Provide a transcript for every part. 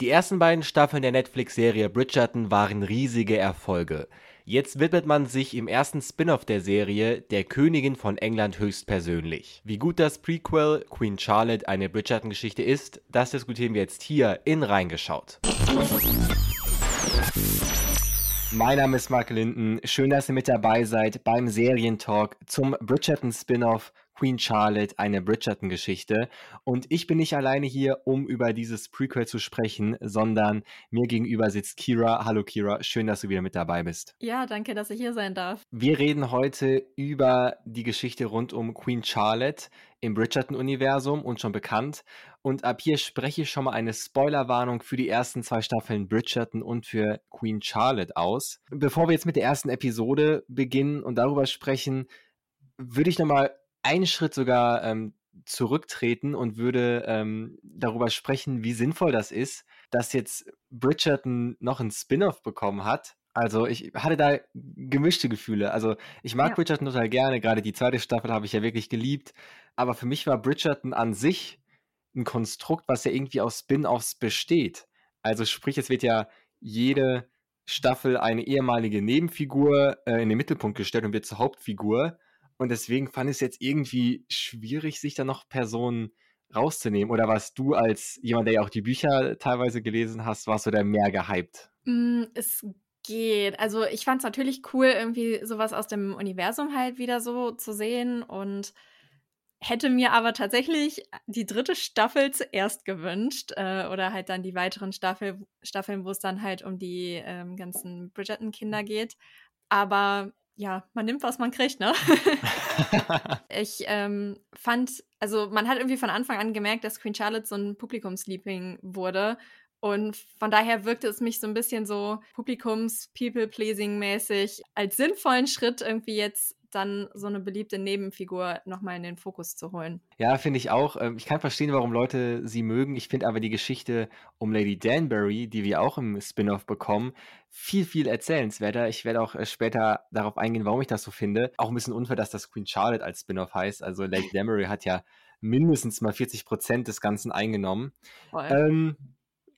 Die ersten beiden Staffeln der Netflix-Serie Bridgerton waren riesige Erfolge. Jetzt widmet man sich im ersten Spin-off der Serie der Königin von England höchstpersönlich. Wie gut das Prequel Queen Charlotte eine Bridgerton-Geschichte ist, das diskutieren wir jetzt hier in Reingeschaut. Mein Name ist Mark Linden. Schön, dass ihr mit dabei seid beim Serientalk zum Bridgerton Spin-off Queen Charlotte, eine Bridgerton-Geschichte. Und ich bin nicht alleine hier, um über dieses Prequel zu sprechen, sondern mir gegenüber sitzt Kira. Hallo Kira, schön, dass du wieder mit dabei bist. Ja, danke, dass ich hier sein darf. Wir reden heute über die Geschichte rund um Queen Charlotte im Bridgerton-Universum und schon bekannt. Und ab hier spreche ich schon mal eine Spoilerwarnung für die ersten zwei Staffeln Bridgerton und für Queen Charlotte aus. Bevor wir jetzt mit der ersten Episode beginnen und darüber sprechen, würde ich nochmal einen Schritt sogar ähm, zurücktreten und würde ähm, darüber sprechen, wie sinnvoll das ist, dass jetzt Bridgerton noch ein Spin-off bekommen hat. Also ich hatte da gemischte Gefühle. Also ich mag ja. Bridgerton total gerne, gerade die zweite Staffel habe ich ja wirklich geliebt. Aber für mich war Bridgerton an sich ein Konstrukt, was ja irgendwie aus Spin-offs besteht. Also sprich, es wird ja jede Staffel eine ehemalige Nebenfigur äh, in den Mittelpunkt gestellt und wird zur Hauptfigur. Und deswegen fand ich es jetzt irgendwie schwierig, sich da noch Personen rauszunehmen. Oder warst du als jemand, der ja auch die Bücher teilweise gelesen hast, warst du da mehr gehypt? Mm, es geht. Also ich fand es natürlich cool, irgendwie sowas aus dem Universum halt wieder so zu sehen und hätte mir aber tatsächlich die dritte Staffel zuerst gewünscht äh, oder halt dann die weiteren Staffel, Staffeln, wo es dann halt um die ähm, ganzen Bridgerton-Kinder geht. Aber ja, man nimmt, was man kriegt, ne? ich ähm, fand, also man hat irgendwie von Anfang an gemerkt, dass Queen Charlotte so ein Publikumsliebling wurde. Und von daher wirkte es mich so ein bisschen so Publikums-People-Pleasing-mäßig als sinnvollen Schritt irgendwie jetzt dann so eine beliebte Nebenfigur nochmal in den Fokus zu holen. Ja, finde ich auch. Ähm, ich kann verstehen, warum Leute sie mögen. Ich finde aber die Geschichte um Lady Danbury, die wir auch im Spin-off bekommen, viel, viel erzählenswerter. Ich werde auch äh, später darauf eingehen, warum ich das so finde. Auch ein bisschen unfair, dass das Queen Charlotte als Spin-off heißt. Also Lady Danbury hat ja mindestens mal 40 Prozent des Ganzen eingenommen. Ähm,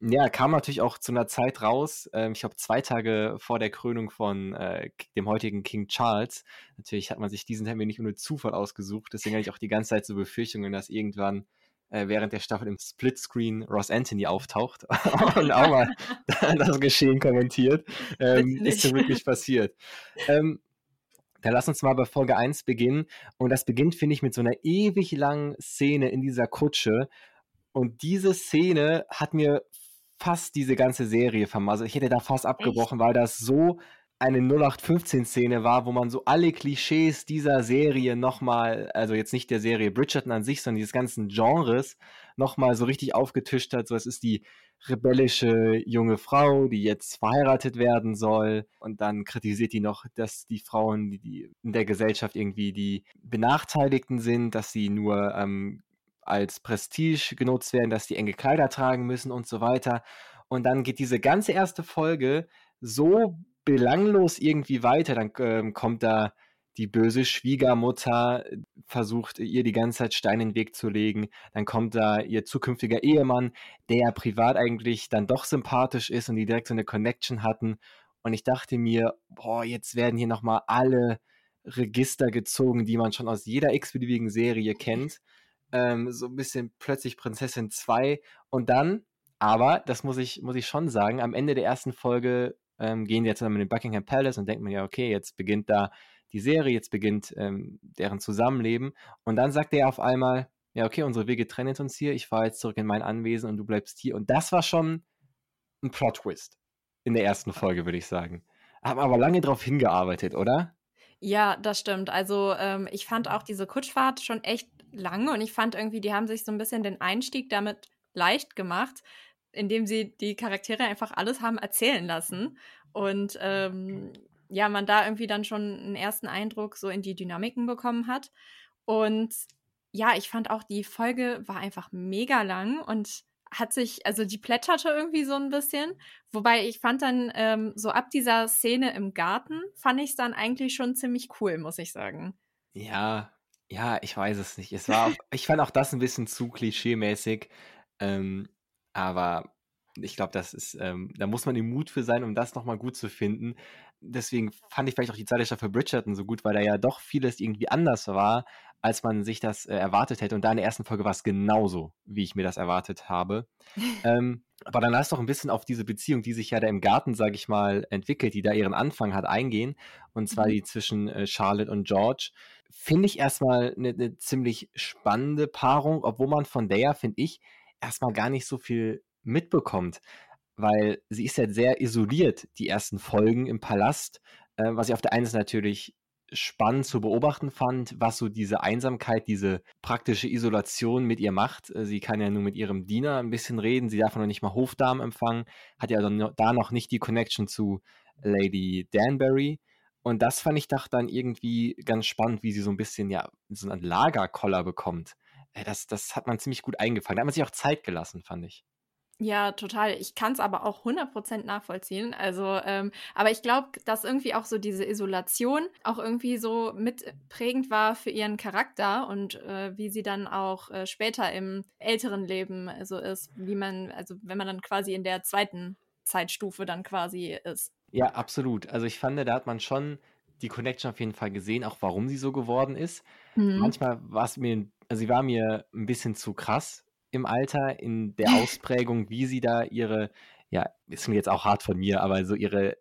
ja, kam natürlich auch zu einer Zeit raus, ähm, ich glaube zwei Tage vor der Krönung von äh, dem heutigen King Charles. Natürlich hat man sich diesen Termin nicht ohne Zufall ausgesucht, deswegen hatte ich auch die ganze Zeit so Befürchtungen, dass irgendwann äh, während der Staffel im Splitscreen Ross Anthony auftaucht und auch mal das Geschehen kommentiert. Ähm, ist so wirklich passiert. Ähm, dann lass uns mal bei Folge 1 beginnen. Und das beginnt, finde ich, mit so einer ewig langen Szene in dieser Kutsche. Und diese Szene hat mir fast diese ganze Serie vermasselt. Ich hätte da fast abgebrochen, Echt? weil das so eine 0815-Szene war, wo man so alle Klischees dieser Serie nochmal, also jetzt nicht der Serie Bridgerton an sich, sondern dieses ganzen Genres nochmal so richtig aufgetischt hat. So, es ist die rebellische junge Frau, die jetzt verheiratet werden soll. Und dann kritisiert die noch, dass die Frauen, die, die in der Gesellschaft irgendwie die Benachteiligten sind, dass sie nur ähm, als Prestige genutzt werden, dass die enge Kleider tragen müssen und so weiter. Und dann geht diese ganze erste Folge so belanglos irgendwie weiter. Dann ähm, kommt da die böse Schwiegermutter, versucht ihr die ganze Zeit Steine in den Weg zu legen. Dann kommt da ihr zukünftiger Ehemann, der ja privat eigentlich dann doch sympathisch ist und die direkt so eine Connection hatten. Und ich dachte mir, boah, jetzt werden hier nochmal alle Register gezogen, die man schon aus jeder x-beliebigen Serie kennt ähm, so ein bisschen plötzlich Prinzessin 2 und dann, aber das muss ich, muss ich schon sagen, am Ende der ersten Folge ähm, gehen die jetzt zusammen in den Buckingham Palace und denkt man ja, okay, jetzt beginnt da die Serie, jetzt beginnt ähm, deren Zusammenleben und dann sagt er auf einmal, ja, okay, unsere Wege trennen uns hier, ich fahre jetzt zurück in mein Anwesen und du bleibst hier und das war schon ein Plot-Twist in der ersten Folge, würde ich sagen. Haben aber lange darauf hingearbeitet, oder? Ja, das stimmt. Also ähm, ich fand auch diese Kutschfahrt schon echt lang und ich fand irgendwie, die haben sich so ein bisschen den Einstieg damit leicht gemacht, indem sie die Charaktere einfach alles haben erzählen lassen und ähm, ja, man da irgendwie dann schon einen ersten Eindruck so in die Dynamiken bekommen hat. Und ja, ich fand auch, die Folge war einfach mega lang und hat sich, also die plätscherte irgendwie so ein bisschen. Wobei ich fand dann ähm, so ab dieser Szene im Garten, fand ich es dann eigentlich schon ziemlich cool, muss ich sagen. Ja, ja, ich weiß es nicht. Es war auch, ich fand auch das ein bisschen zu klischee-mäßig. Ähm, aber ich glaube, das ist, ähm, da muss man im Mut für sein, um das nochmal gut zu finden. Deswegen fand ich vielleicht auch die zweite Staffel Bridgerton so gut, weil da ja doch vieles irgendwie anders war, als man sich das äh, erwartet hätte. Und da in der ersten Folge war es genauso, wie ich mir das erwartet habe. ähm, aber dann lass doch ein bisschen auf diese Beziehung, die sich ja da im Garten, sage ich mal, entwickelt, die da ihren Anfang hat, eingehen. Und zwar mhm. die zwischen äh, Charlotte und George. Finde ich erstmal eine ne ziemlich spannende Paarung, obwohl man von der, finde ich, erstmal gar nicht so viel mitbekommt, weil sie ist ja sehr isoliert, die ersten Folgen im Palast, äh, was ich auf der einen Seite natürlich spannend zu beobachten fand, was so diese Einsamkeit, diese praktische Isolation mit ihr macht. Äh, sie kann ja nur mit ihrem Diener ein bisschen reden, sie darf noch nicht mal Hofdamen empfangen, hat ja da noch nicht die Connection zu Lady Danbury. Und das fand ich doch dann irgendwie ganz spannend, wie sie so ein bisschen, ja, so einen Lagerkoller bekommt. Äh, das, das hat man ziemlich gut eingefangen. Da hat man sich auch Zeit gelassen, fand ich. Ja, total. Ich kann es aber auch 100% nachvollziehen. Also, ähm, aber ich glaube, dass irgendwie auch so diese Isolation auch irgendwie so mitprägend war für ihren Charakter und äh, wie sie dann auch äh, später im älteren Leben so ist, wie man, also wenn man dann quasi in der zweiten Zeitstufe dann quasi ist. Ja, absolut. Also ich fand, da hat man schon die Connection auf jeden Fall gesehen, auch warum sie so geworden ist. Mhm. Manchmal war es mir, also sie war mir ein bisschen zu krass im Alter, in der Ausprägung, wie sie da ihre, ja, ist mir jetzt auch hart von mir, aber so ihre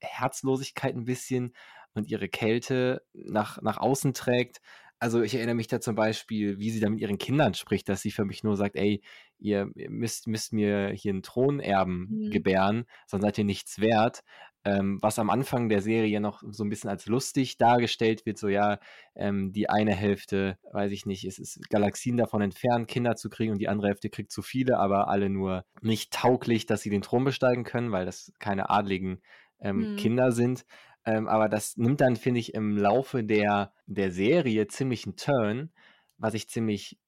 Herzlosigkeit ein bisschen und ihre Kälte nach, nach außen trägt. Also ich erinnere mich da zum Beispiel, wie sie da mit ihren Kindern spricht, dass sie für mich nur sagt, ey, ihr müsst, müsst mir hier einen Thronerben mhm. gebären, sonst seid ihr nichts wert ähm, was am Anfang der Serie noch so ein bisschen als lustig dargestellt wird, so ja, ähm, die eine Hälfte, weiß ich nicht, es ist Galaxien davon entfernt, Kinder zu kriegen und die andere Hälfte kriegt zu viele, aber alle nur nicht tauglich, dass sie den Thron besteigen können, weil das keine adligen ähm, mhm. Kinder sind. Ähm, aber das nimmt dann, finde ich, im Laufe der, der Serie ziemlich einen Turn, was ich ziemlich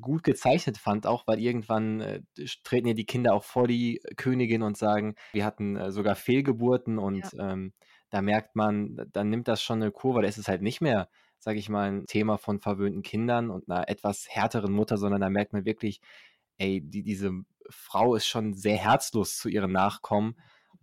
gut gezeichnet fand, auch weil irgendwann äh, treten ja die Kinder auch vor die Königin und sagen, wir hatten äh, sogar Fehlgeburten und ja. ähm, da merkt man, dann nimmt das schon eine Kurve, da ist es halt nicht mehr, sage ich mal, ein Thema von verwöhnten Kindern und einer etwas härteren Mutter, sondern da merkt man wirklich, ey, die, diese Frau ist schon sehr herzlos zu ihren Nachkommen.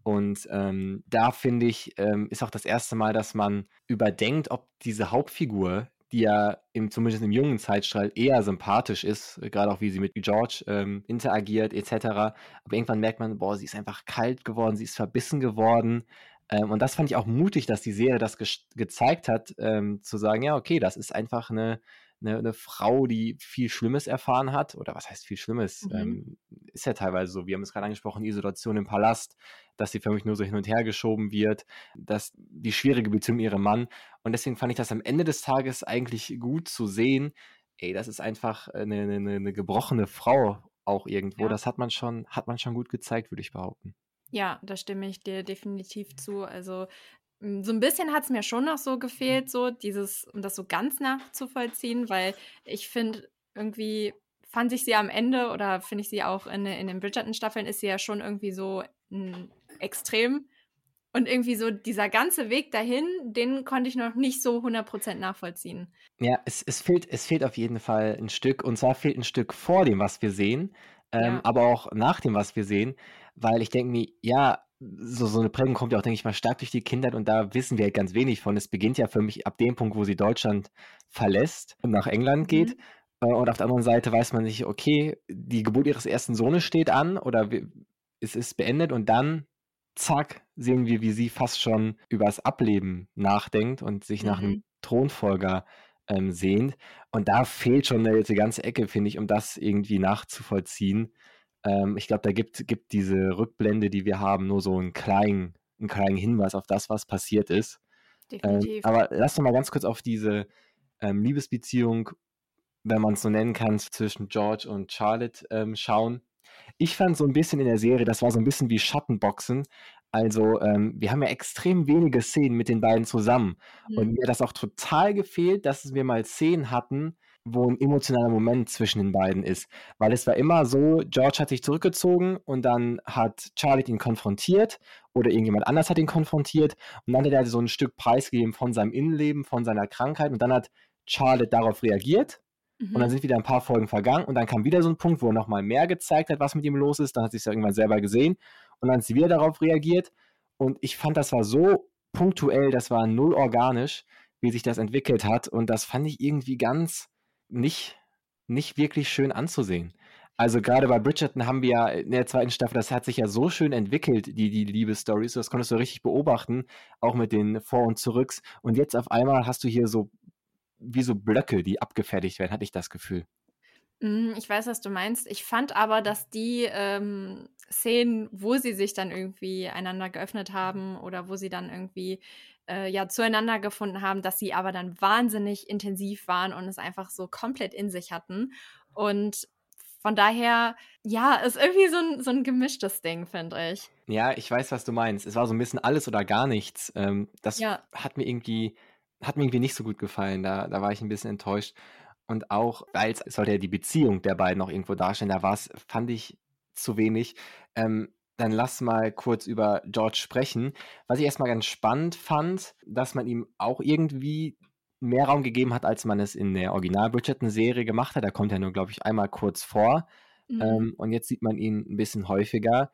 Und ähm, da finde ich, ähm, ist auch das erste Mal, dass man überdenkt, ob diese Hauptfigur, die ja im, zumindest im jungen Zeitstrahl eher sympathisch ist, gerade auch wie sie mit George ähm, interagiert etc. Aber irgendwann merkt man, boah, sie ist einfach kalt geworden, sie ist verbissen geworden. Ähm, und das fand ich auch mutig, dass die Serie das ge gezeigt hat, ähm, zu sagen, ja, okay, das ist einfach eine, eine, eine, Frau, die viel Schlimmes erfahren hat, oder was heißt viel Schlimmes? Mhm. Ähm, ist ja teilweise so, wir haben es gerade angesprochen, die Isolation im Palast, dass sie für mich nur so hin und her geschoben wird, dass die schwierige Beziehung ihrem Mann. Und deswegen fand ich das am Ende des Tages eigentlich gut zu sehen, ey, das ist einfach eine, eine, eine gebrochene Frau auch irgendwo. Ja. Das hat man schon, hat man schon gut gezeigt, würde ich behaupten. Ja, da stimme ich dir definitiv zu. Also so ein bisschen hat es mir schon noch so gefehlt, so dieses, um das so ganz nachzuvollziehen, weil ich finde, irgendwie fand ich sie am Ende oder finde ich sie auch in, in den Bridgerton-Staffeln, ist sie ja schon irgendwie so ein extrem. Und irgendwie so dieser ganze Weg dahin, den konnte ich noch nicht so 100% nachvollziehen. Ja, es, es, fehlt, es fehlt auf jeden Fall ein Stück. Und zwar fehlt ein Stück vor dem, was wir sehen, ähm, ja. aber auch nach dem, was wir sehen. Weil ich denke mir, ja, so, so eine Prägung kommt ja auch, denke ich mal, stark durch die Kindheit und da wissen wir halt ganz wenig von. Es beginnt ja für mich ab dem Punkt, wo sie Deutschland verlässt und nach England geht. Mhm. Äh, und auf der anderen Seite weiß man nicht, okay, die Geburt ihres ersten Sohnes steht an oder es ist beendet und dann, zack, sehen wir, wie sie fast schon über das Ableben nachdenkt und sich mhm. nach einem mhm. Thronfolger ähm, sehnt. Und da fehlt schon eine, eine ganze Ecke, finde ich, um das irgendwie nachzuvollziehen. Ähm, ich glaube, da gibt, gibt diese Rückblende, die wir haben, nur so einen kleinen, einen kleinen Hinweis auf das, was passiert ist. Ähm, Definitiv. Ähm, aber lass doch mal ganz kurz auf diese ähm, Liebesbeziehung, wenn man es so nennen kann, zwischen George und Charlotte ähm, schauen. Ich fand so ein bisschen in der Serie, das war so ein bisschen wie Schattenboxen. Also, ähm, wir haben ja extrem wenige Szenen mit den beiden zusammen. Mhm. Und mir hat das auch total gefehlt, dass wir mal Szenen hatten, wo ein emotionaler Moment zwischen den beiden ist. Weil es war immer so, George hat sich zurückgezogen und dann hat Charlie ihn konfrontiert oder irgendjemand anders hat ihn konfrontiert und dann hat er so ein Stück preisgegeben von seinem Innenleben, von seiner Krankheit und dann hat Charlotte darauf reagiert Und dann Mhm. sind wieder ein paar Folgen vergangen und dann kam wieder so ein Punkt, wo er nochmal mehr gezeigt hat, was mit ihm los ist. Dann hat sie es ja irgendwann selber gesehen und dann hat sie wieder darauf reagiert. Und ich fand, das war so punktuell, das war null organisch, wie sich das entwickelt hat. Und das fand ich irgendwie ganz nicht, nicht wirklich schön anzusehen. Also gerade bei Bridgerton haben wir ja in der zweiten Staffel, das hat sich ja so schön entwickelt, die, die Liebesstories. Das konntest du richtig beobachten, auch mit den Vor- und Zurücks. Und jetzt auf einmal hast du hier so wie so Blöcke, die abgefertigt werden, hatte ich das Gefühl. Mm, Ich weiß, was du meinst. Ich fand aber, dass die ähm, Szenen, wo sie sich dann irgendwie einander geöffnet haben oder wo sie dann irgendwie äh, ja zueinander gefunden haben, dass sie aber dann wahnsinnig intensiv waren und es einfach so komplett in sich hatten. Und von daher, ja, ist irgendwie so ein, so ein gemischtes Ding, finde ich. Ja, ich weiß, was du meinst. Es war so ein bisschen alles oder gar nichts. Ähm, das Ja. hat mir irgendwie, hat mir irgendwie nicht so gut gefallen. Da, da war ich ein bisschen enttäuscht. Und auch, weil es sollte ja die Beziehung der beiden noch irgendwo darstellen, da war es, fand ich, zu wenig. Ähm, dann lass mal kurz über George sprechen. Was ich erstmal ganz spannend fand, dass man ihm auch irgendwie mehr Raum gegeben hat, als man es in der Original-Bridgerton-Serie gemacht hat. Da kommt er nur, glaube ich, einmal kurz vor. Mhm. Ähm, und jetzt sieht man ihn ein bisschen häufiger.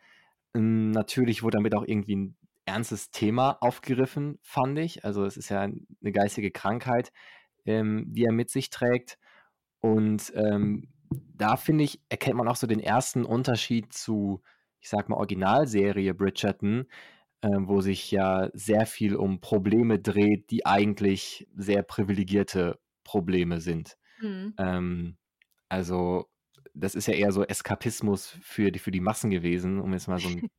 Ähm, natürlich wurde damit auch irgendwie ein ernstes Thema aufgegriffen, fand ich. Also es ist ja eine geistige Krankheit, ähm, die er mit sich trägt. Und ähm, da finde ich, erkennt man auch so den ersten Unterschied zu, ich sag mal, Originalserie Bridgerton, ähm, wo sich ja sehr viel um Probleme dreht, die eigentlich sehr privilegierte Probleme sind. Mhm. Ähm, also, das ist ja eher so Eskapismus für die, für die Massen gewesen, um jetzt mal so ein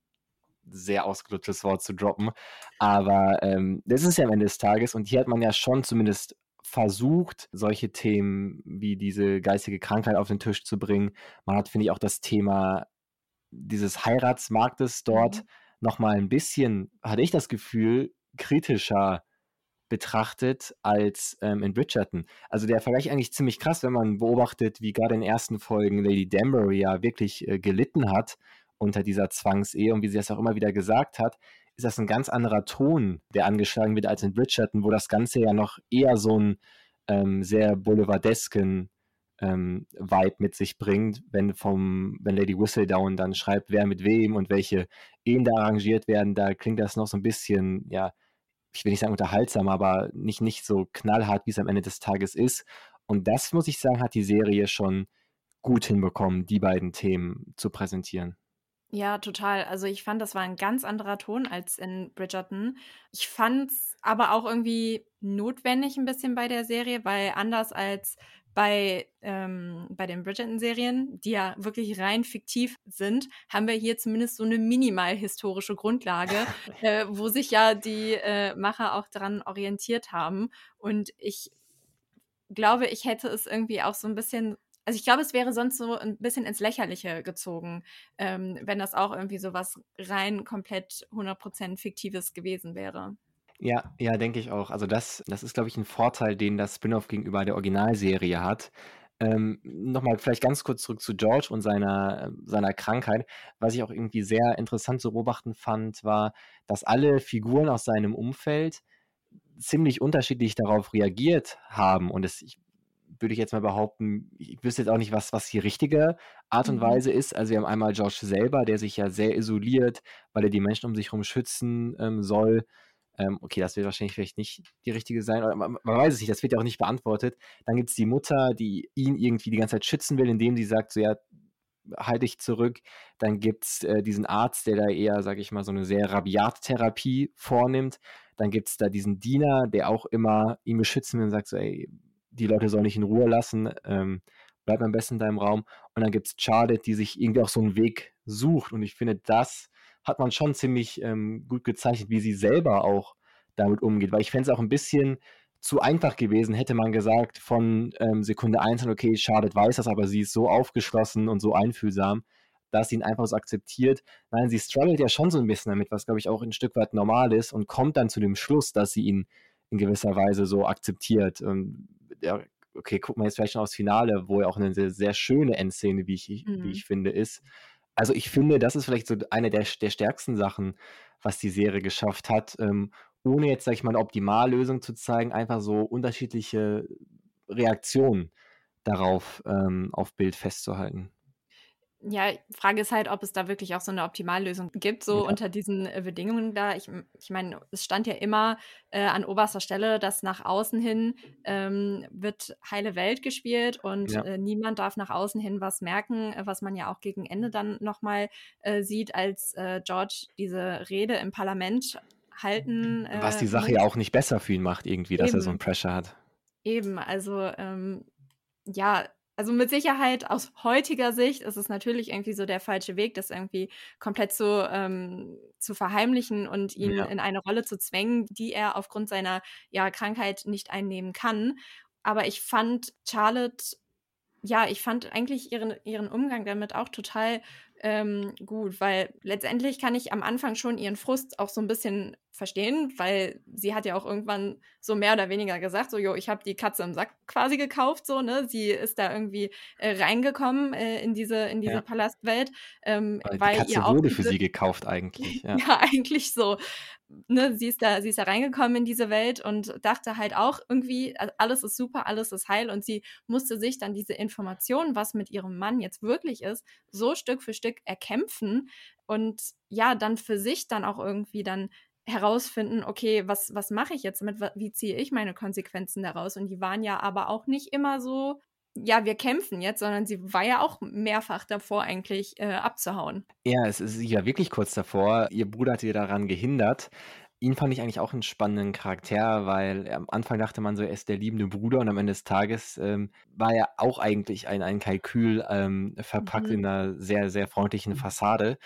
sehr ausgelutschtes Wort zu droppen. Aber ähm, das ist ja am Ende des Tages und hier hat man ja schon zumindest versucht, solche Themen wie diese geistige Krankheit auf den Tisch zu bringen. Man hat, finde ich, auch das Thema dieses Heiratsmarktes dort Mhm. nochmal ein bisschen, hatte ich das Gefühl, kritischer betrachtet als ähm, in Bridgerton. Also der Vergleich eigentlich ziemlich krass, wenn man beobachtet, wie gerade in den ersten Folgen Lady Danbury ja wirklich äh, gelitten hat unter dieser Zwangsehe und wie sie das auch immer wieder gesagt hat, ist das ein ganz anderer Ton, der angeschlagen wird als in Bridgerton, wo das Ganze ja noch eher so einen ähm, sehr boulevardesken ähm, Vibe mit sich bringt, wenn vom, wenn Lady Whistledown dann schreibt, wer mit wem und welche Ehen da arrangiert werden, da klingt das noch so ein bisschen, ja, ich will nicht sagen unterhaltsam, aber nicht, nicht so knallhart, wie es am Ende des Tages ist. Und das, muss ich sagen, hat die Serie schon gut hinbekommen, die beiden Themen zu präsentieren. Ja, total. Also ich fand, das war ein ganz anderer Ton als in Bridgerton. Ich fand es aber auch irgendwie notwendig ein bisschen bei der Serie, weil anders als bei, ähm, bei den Bridgerton-Serien, die ja wirklich rein fiktiv sind, haben wir hier zumindest so eine minimal historische Grundlage, äh, wo sich ja die äh, Macher auch daran orientiert haben. Und ich glaube, ich hätte es irgendwie auch so ein bisschen also ich glaube, es wäre sonst so ein bisschen ins Lächerliche gezogen, ähm, wenn das auch irgendwie so was rein komplett 100% Fiktives gewesen wäre. Ja, ja, denke ich auch. Also das, das ist, glaube ich, ein Vorteil, den das Spin-off gegenüber der Originalserie hat. Ähm, Nochmal vielleicht ganz kurz zurück zu George und seiner, seiner Krankheit. Was ich auch irgendwie sehr interessant zu beobachten fand, war, dass alle Figuren aus seinem Umfeld ziemlich unterschiedlich darauf reagiert haben. Und es, ich würde ich jetzt mal behaupten, ich wüsste jetzt auch nicht, was, was die richtige Art und Mhm. Weise ist. Also wir haben einmal George selber, der sich ja sehr isoliert, weil er die Menschen um sich herum schützen ähm, soll. Ähm, okay, das wird wahrscheinlich vielleicht nicht die richtige sein. Oder man, man weiß es nicht, das wird ja auch nicht beantwortet. Dann gibt es die Mutter, die ihn irgendwie die ganze Zeit schützen will, indem sie sagt, so ja, halte dich zurück. Dann gibt es äh, diesen Arzt, der da eher, sage ich mal, so eine sehr rabiate Therapie vornimmt. Dann gibt es da diesen Diener, der auch immer ihn beschützen will und sagt so, ey, die Leute sollen nicht in Ruhe lassen, ähm, bleib am besten in deinem Raum. Und dann gibt es Charlotte, die sich irgendwie auch so einen Weg sucht. Und ich finde, das hat man schon ziemlich ähm, gut gezeichnet, wie sie selber auch damit umgeht. Weil ich fände es auch ein bisschen zu einfach gewesen, hätte man gesagt, von ähm, Sekunde 1 an, okay, Charlotte weiß das, aber sie ist so aufgeschlossen und so einfühlsam, dass sie ihn einfach so akzeptiert. Nein, sie struggelt ja schon so ein bisschen damit, was, glaube ich, auch ein Stück weit normal ist und kommt dann zu dem Schluss, dass sie ihn in gewisser Weise so akzeptiert. Und ja, okay, guck mal jetzt vielleicht schon aufs Finale, wo ja auch eine sehr, sehr schöne Endszene, wie ich, Mhm. wie ich finde, ist. Also ich finde, das ist vielleicht so eine der, der stärksten Sachen, was die Serie geschafft hat, ähm, ohne jetzt, sag ich mal, eine Optimallösung zu zeigen, einfach so unterschiedliche Reaktionen darauf ähm, auf Bild festzuhalten. Ja, Frage ist halt, ob es da wirklich auch so eine Optimallösung gibt, so Ja. unter diesen, äh, Bedingungen da. Ich ich meine, es stand ja immer, äh, an oberster Stelle, dass nach außen hin, ähm, wird heile Welt gespielt und, Ja. äh, niemand darf nach außen hin was merken, äh, was man ja auch gegen Ende dann noch mal, äh, sieht, als, äh, George diese Rede im Parlament halten, Was die äh, Sache ja auch nicht besser für ihn macht irgendwie, dass er so 'n Eben. Pressure hat. Eben, also, ähm, ja, also mit Sicherheit aus heutiger Sicht ist es natürlich irgendwie so der falsche Weg, das irgendwie komplett zu ähm, zu verheimlichen und ihn Ja. in eine Rolle zu zwängen, die er aufgrund seiner, ja, Krankheit nicht einnehmen kann. Aber ich fand Charlotte ja, ich fand eigentlich ihren ihren Umgang damit auch total, ähm, gut, weil letztendlich kann ich am Anfang schon ihren Frust auch so 'n bisschen verstehen, weil sie hat ja auch irgendwann so mehr oder weniger gesagt, so: „Jo, ich habe die Katze im Sack quasi gekauft“, so, ne? Sie ist da irgendwie, äh, reingekommen, äh, in diese in diese Ja. Palastwelt, ähm, Weil die Katze wurde für sie gekauft eigentlich, ja. ja, eigentlich so. Ne, sie ist da sie ist da reingekommen in diese Welt und dachte halt auch irgendwie, alles ist super, alles ist heil und sie musste sich dann diese Information, was mit ihrem Mann jetzt wirklich ist, so Stück für Stück erkämpfen und ja, dann für sich dann auch irgendwie dann herausfinden: „Okay, was was mache ich jetzt damit? Wie ziehe ich meine Konsequenzen daraus?“ Und die waren ja aber auch nicht immer so: „Ja, wir kämpfen jetzt“, sondern sie war ja auch mehrfach davor eigentlich, äh, abzuhauen. Ja, es ist ja wirklich kurz davor. Ihr Bruder hat ihr daran gehindert. Ihn fand ich eigentlich auch 'n spannenden Charakter, weil am Anfang dachte man so, er ist der liebende Bruder und am Ende des Tages, ähm, war er auch eigentlich ein ein Kalkül, ähm, verpackt Mhm. in 'ner sehr, sehr freundlichen Fassade.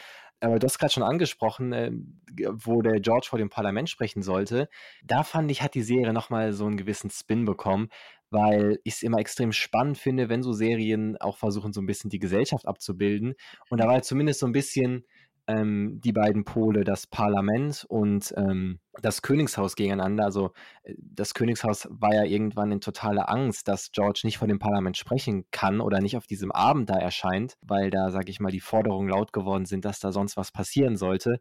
Aber du hast grad schon angesprochen, g wo der George vor dem Parlament sprechen sollte. Da fand ich, hat die Serie noch mal so 'n gewissen Spin bekommen, weil ich's immer extrem spannend finde, wenn so Serien auch versuchen, so 'n bisschen die Gesellschaft abzubilden. Und da war halt zumindest so 'n bisschen, ähm, die beiden Pole, das Parlament und, ähm, das Königshaus gegeneinander. Also, äh, das Königshaus war ja irgendwann in totaler Angst, dass George nicht vor dem Parlament sprechen kann oder nicht auf diesem Abend da erscheint, weil da, sage ich mal, die Forderungen laut geworden sind, dass da sonst was passieren sollte.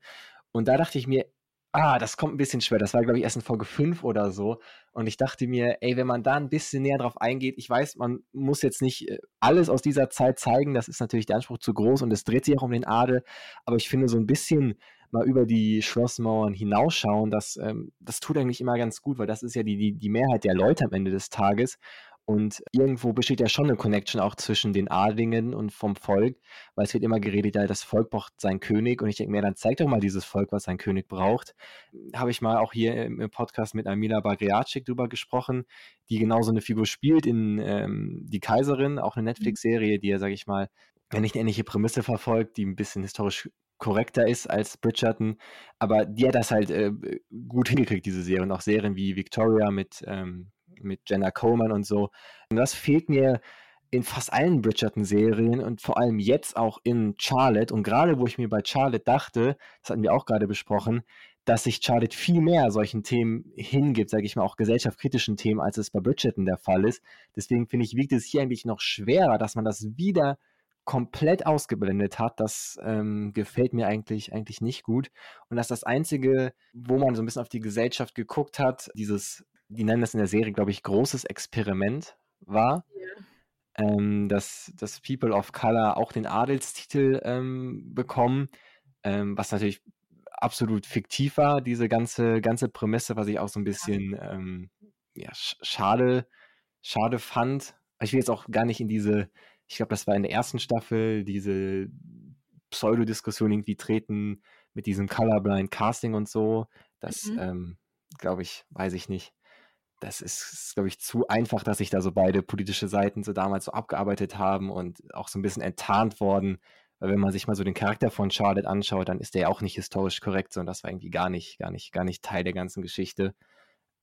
Und da dachte ich mir: „Ah, das kommt 'n bisschen schwer.“ Das war, glaube ich, erst in Folge 5 oder so. Und ich dachte mir: „Ey, wenn man da 'n bisschen näher drauf eingeht“ ich weiß, man muss jetzt nicht, äh, alles aus dieser Zeit zeigen, das ist natürlich der Anspruch zu groß und es dreht sich auch um den Adel. Aber ich finde, so 'n bisschen mal über die Schlossmauern hinausschauen, das, ähm das tut eigentlich immer ganz gut, weil das ist ja die die die Mehrheit der Leute am Ende des Tages. Und irgendwo besteht ja schon 'ne Connection auch zwischen den Adligen und vom Volk, weil es wird immer geredet, ja, das Volk braucht seinen König. Und ich denke mir, dann zeigt doch mal dieses Volk, was ein König braucht. Habe ich mal auch hier im Podcast mit Amila Bagriacic drüber gesprochen, die genau so 'ne Figur spielt in, ähm, „Die Kaiserin“, auch 'ne Mhm. Netflix-Serie, die ja, sage ich mal, ja nicht 'ne ähnliche Prämisse verfolgt, die 'n bisschen historisch korrekter ist als Bridgerton. Aber die hat das halt, äh, gut hingekriegt, diese Serie. Und auch Serien wie Victoria mit, ähm mit Jenna Coleman und so. Und das fehlt mir in fast allen Bridgerton-Serien und vor allem jetzt auch in Charlotte. Und grade, wo ich mir bei Charlotte dachte, das hatten wir auch grade besprochen, dass sich Charlotte viel mehr solchen Themen hingibt, sage ich mal, auch gesellschaftskritischen Themen, als es bei Bridgerton der Fall ist. Deswegen finde ich, wiegt es hier eigentlich noch schwerer, dass man das wieder komplett ausgeblendet hat. Das, ähm, gefällt mir eigentlich eigentlich nicht gut. Und dass das Einzige, wo man so 'n bisschen auf die Gesellschaft geguckt hat, dieses die nennen das in der Serie, glaube ich, großes Experiment war. Ja. Ähm, dass dass People of Color auch den Adelstitel, ähm, bekommen, ähm, was natürlich absolut fiktiv war, diese ganze ganze Prämisse, was ich auch so 'n Ja. bisschen, ähm, ja, sch schade schade fand. Ich will jetzt auch gar nicht in diese ich glaube, das war in der 1. Staffel, diese Pseudodiskussion irgendwie treten mit diesem Colorblind Casting und so. Das, Mhm. ähm, glaube ich weiß ich nicht. Das ist, glaube ich, zu einfach, dass sich da so beide politische Seiten so damals so abgearbeitet haben und auch so 'n bisschen enttarnt worden. Weil wenn man sich mal so den Charakter von Charlotte anschaut, dann ist der ja auch nicht historisch korrekt, sondern das war irgendwie gar nicht gar nicht gar nicht Teil der ganzen Geschichte.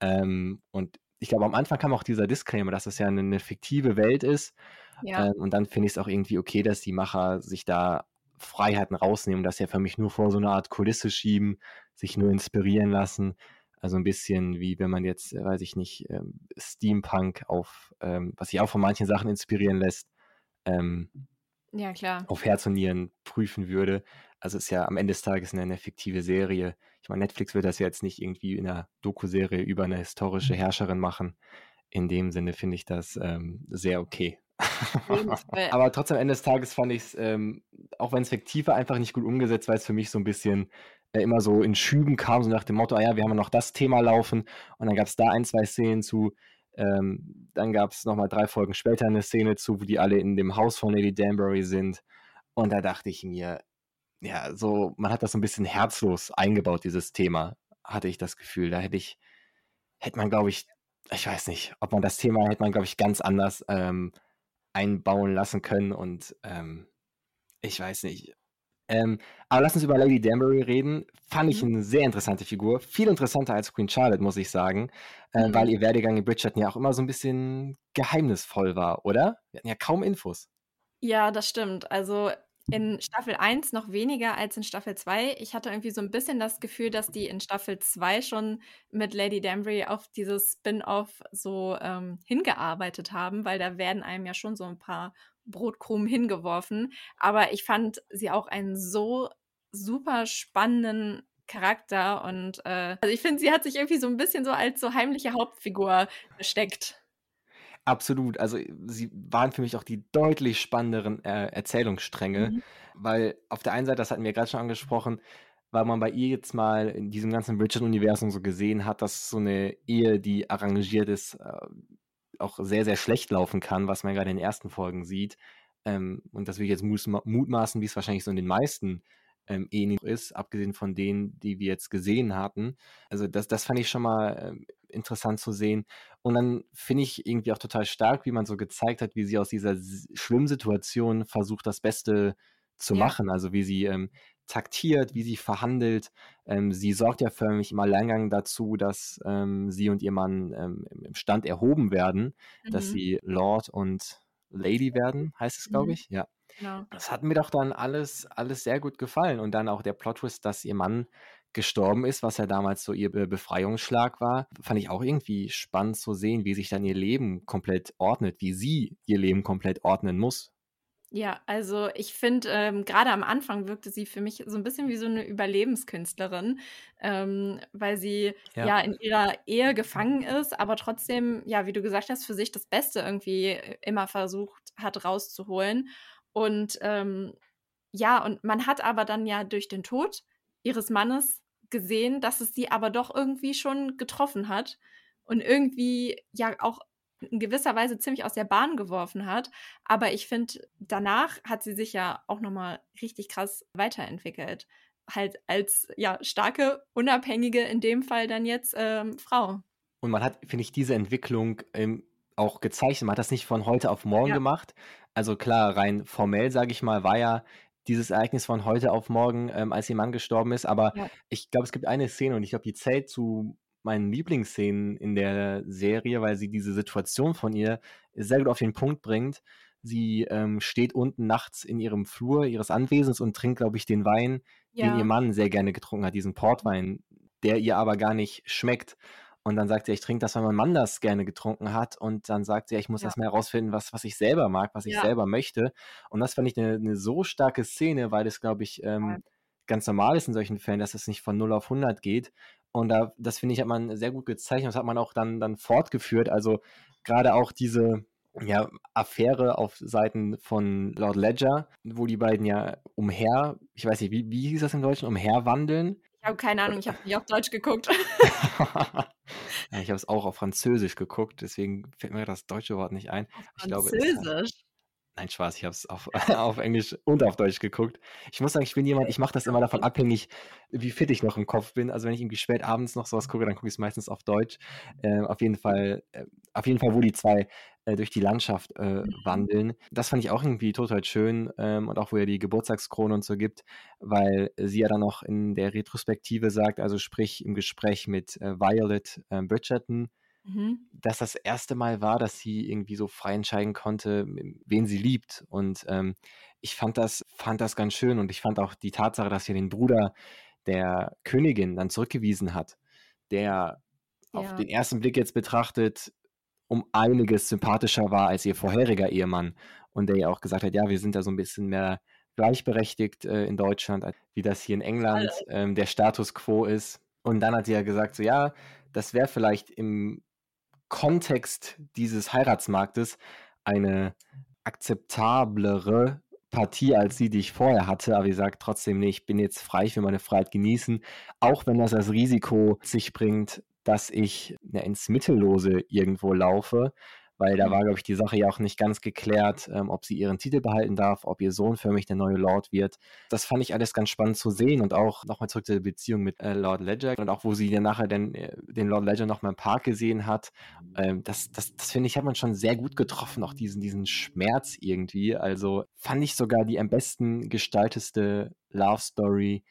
Ähm, und ich glaube, am Anfang kam auch dieser Disclaimer, dass es ja 'ne 'ne fiktive Welt ist. Ja. Ähm, und dann finde ich's auch irgendwie okay, dass die Macher sich da Freiheiten rausnehmen, das ja für mich nur vor so 'ne Art Kulisse schieben, sich nur inspirieren lassen. Also 'n bisschen wie wenn man jetzt, äh, weiß ich nicht, ähm, Steampunk auf, ähm was sich auch von manchen Sachen inspirieren lässt, ähm Ja, klar. auf Herz und Nieren prüfen würde. Also, ist ja am Ende des Tages 'ne 'ne fiktive Serie. Ich meine, Netflix wird das ja jetzt nicht irgendwie in 'ner Dokuserie über 'ne historische Herrscherin machen. In dem Sinne finde ich das, sehr okay. Aber trotzdem, am Ende des Tages fand ich es, ähm, auch wenn es fiktiv war, einfach nicht gut umgesetzt, weil es für mich so ein bisschen äh, immer so in Schüben kam, so nach dem Motto, ah ja, wir haben noch das Thema laufen und dann gab es da ein, zwei Szenen zu. Ähm, dann gab es nochmal drei Folgen später eine Szene zu, wo die alle in dem Haus von Lady Danbury sind. Und da dachte ich mir, ja, so, man hat das so ein bisschen herzlos eingebaut, dieses Thema, hatte ich das Gefühl. Da hätte ich, hätte man, glaube ich, ich weiß nicht, ob man das Thema hätte man, glaube ich, ganz anders ähm, einbauen lassen können und ähm, ich weiß nicht. Ähm, aber lass uns über Lady Danbury reden. Fand ich mhm. eine sehr interessante Figur. Viel interessanter als Queen Charlotte, muss ich sagen. Äh, mhm. Weil ihr Werdegang in Bridgerton ja auch immer so ein bisschen geheimnisvoll war, oder? Wir hatten ja kaum Infos. Ja, das stimmt. Also in Staffel 1 noch weniger als in Staffel 2. Ich hatte irgendwie so ein bisschen das Gefühl, dass die in Staffel 2 schon mit Lady Danbury auf dieses Spin-off so ähm, hingearbeitet haben, weil da werden einem ja schon so ein paar Brotkrumen hingeworfen. Aber ich fand sie auch einen so super spannenden Charakter und äh, also ich finde, sie hat sich irgendwie so ein bisschen so als so heimliche Hauptfigur versteckt. Absolut. Also sie waren für mich auch die deutlich spannenderen äh, Erzählungsstränge, mhm. weil auf der einen Seite, das hatten wir gerade schon angesprochen, weil man bei ihr jetzt mal in diesem ganzen Bridget-Universum so gesehen hat, dass so eine Ehe, die arrangiert ist, äh, auch sehr, sehr schlecht laufen kann, was man gerade in den ersten Folgen sieht. Ähm, und das will ich jetzt mutmaßen, wie es wahrscheinlich so in den meisten ähm, eh ist, abgesehen von denen, die wir jetzt gesehen hatten. Also das, das fand ich schon mal ähm, interessant zu sehen. Und dann finde ich irgendwie auch total stark, wie man so gezeigt hat, wie sie aus dieser Schwimmsituation versucht, das Beste zu ja. machen. Also wie sie ähm, taktiert, wie sie verhandelt. Ähm, sie sorgt ja förmlich im Alleingang dazu, dass ähm, sie und ihr Mann ähm, im Stand erhoben werden, mhm. dass sie Lord und Lady werden, heißt es, glaube mhm. ich. Ja. Genau. Das hat mir doch dann alles, alles sehr gut gefallen. Und dann auch der Plot-Twist, dass ihr Mann gestorben ist, was ja damals so ihr Befreiungsschlag war, fand ich auch irgendwie spannend zu sehen, wie sich dann ihr Leben komplett ordnet, wie sie ihr Leben komplett ordnen muss. Ja, also ich finde, ähm, gerade am Anfang wirkte sie für mich so ein bisschen wie so eine Überlebenskünstlerin, ähm, weil sie ja. ja. in ihrer Ehe gefangen ist, aber trotzdem, ja, wie du gesagt hast, für sich das Beste irgendwie äh, immer versucht hat rauszuholen. Und ähm, ja, und man hat aber dann ja durch den Tod ihres Mannes gesehen, dass es sie aber doch irgendwie schon getroffen hat und irgendwie ja auch in gewisser Weise ziemlich aus der Bahn geworfen hat. Aber ich finde, danach hat sie sich ja auch nochmal richtig krass weiterentwickelt. Halt als ja starke, unabhängige, in dem Fall dann jetzt ähm, Frau. Und man hat, finde ich, diese Entwicklung ähm, auch gezeichnet. Man hat das nicht von heute auf morgen ja. gemacht. Also klar, rein formell, sage ich mal, war ja dieses Ereignis von heute auf morgen, ähm, als ihr Mann gestorben ist. Aber ja. ich glaube, es gibt eine Szene und ich glaube, die zählt zu meinen Lieblingsszenen in der Serie, weil sie diese Situation von ihr sehr gut auf den Punkt bringt. Sie ähm, steht unten nachts in ihrem Flur ihres Anwesens und trinkt, glaube ich, den Wein, ja. den ihr Mann sehr gerne getrunken hat, diesen Portwein, der ihr aber gar nicht schmeckt. Und dann sagt sie, ich trinke das, weil mein Mann das gerne getrunken hat. Und dann sagt sie, ich muss ja. erstmal herausfinden, was, was ich selber mag, was ich ja. selber möchte. Und das fand ich eine, eine so starke Szene, weil es, glaube ich, ähm, ganz normal ist in solchen Fällen, dass es nicht von 0 auf 100 geht. Und da, das finde ich, hat man sehr gut gezeichnet. Das hat man auch dann, dann fortgeführt. Also gerade auch diese ja, Affäre auf Seiten von Lord Ledger, wo die beiden ja umher, ich weiß nicht, wie, wie hieß das im Deutschen, umherwandeln. Ich habe keine Ahnung, ich habe nicht auf Deutsch geguckt. ja, ich habe es auch auf Französisch geguckt, deswegen fällt mir das deutsche Wort nicht ein. Auf Französisch? Glaube, Nein, Spaß, ich habe es auf, auf Englisch und auf Deutsch geguckt. Ich muss sagen, ich bin jemand, ich mache das immer davon abhängig, wie fit ich noch im Kopf bin. Also wenn ich irgendwie spät abends noch sowas gucke, dann gucke ich es meistens auf Deutsch. Äh, auf jeden Fall, äh, auf jeden Fall, wo die zwei äh, durch die Landschaft äh, mhm. wandeln. Das fand ich auch irgendwie total schön ähm, und auch wo er die Geburtstagskrone und so gibt, weil sie ja dann noch in der Retrospektive sagt, also sprich im Gespräch mit äh, Violet äh, Bridgerton, Mhm. dass das erste Mal war, dass sie irgendwie so frei entscheiden konnte, wen sie liebt. Und ähm, ich fand das, fand das ganz schön und ich fand auch die Tatsache, dass sie den Bruder der Königin dann zurückgewiesen hat, der ja. auf den ersten Blick jetzt betrachtet um einiges sympathischer war als ihr vorheriger Ehemann. Und der ja auch gesagt hat, ja, wir sind da so ein bisschen mehr gleichberechtigt äh, in Deutschland, wie das hier in England ähm, der Status quo ist. Und dann hat sie ja gesagt, so ja, das wäre vielleicht im Kontext dieses Heiratsmarktes eine akzeptablere Partie als die, die ich vorher hatte, aber ich sage trotzdem, nee, ich bin jetzt frei, ich will meine Freiheit genießen, auch wenn das das Risiko sich bringt, dass ich ja, ins Mittellose irgendwo laufe weil da mhm. war, glaube ich, die Sache ja auch nicht ganz geklärt, ähm, ob sie ihren Titel behalten darf, ob ihr Sohn für mich der neue Lord wird. Das fand ich alles ganz spannend zu sehen und auch nochmal zurück zur Beziehung mit äh, Lord Ledger und auch, wo sie dann nachher den, äh, den Lord Ledger nochmal im Park gesehen hat. Ähm, das, das, das finde ich, hat man schon sehr gut getroffen, auch diesen, diesen Schmerz irgendwie. Also fand ich sogar die am besten gestalteste Love Story,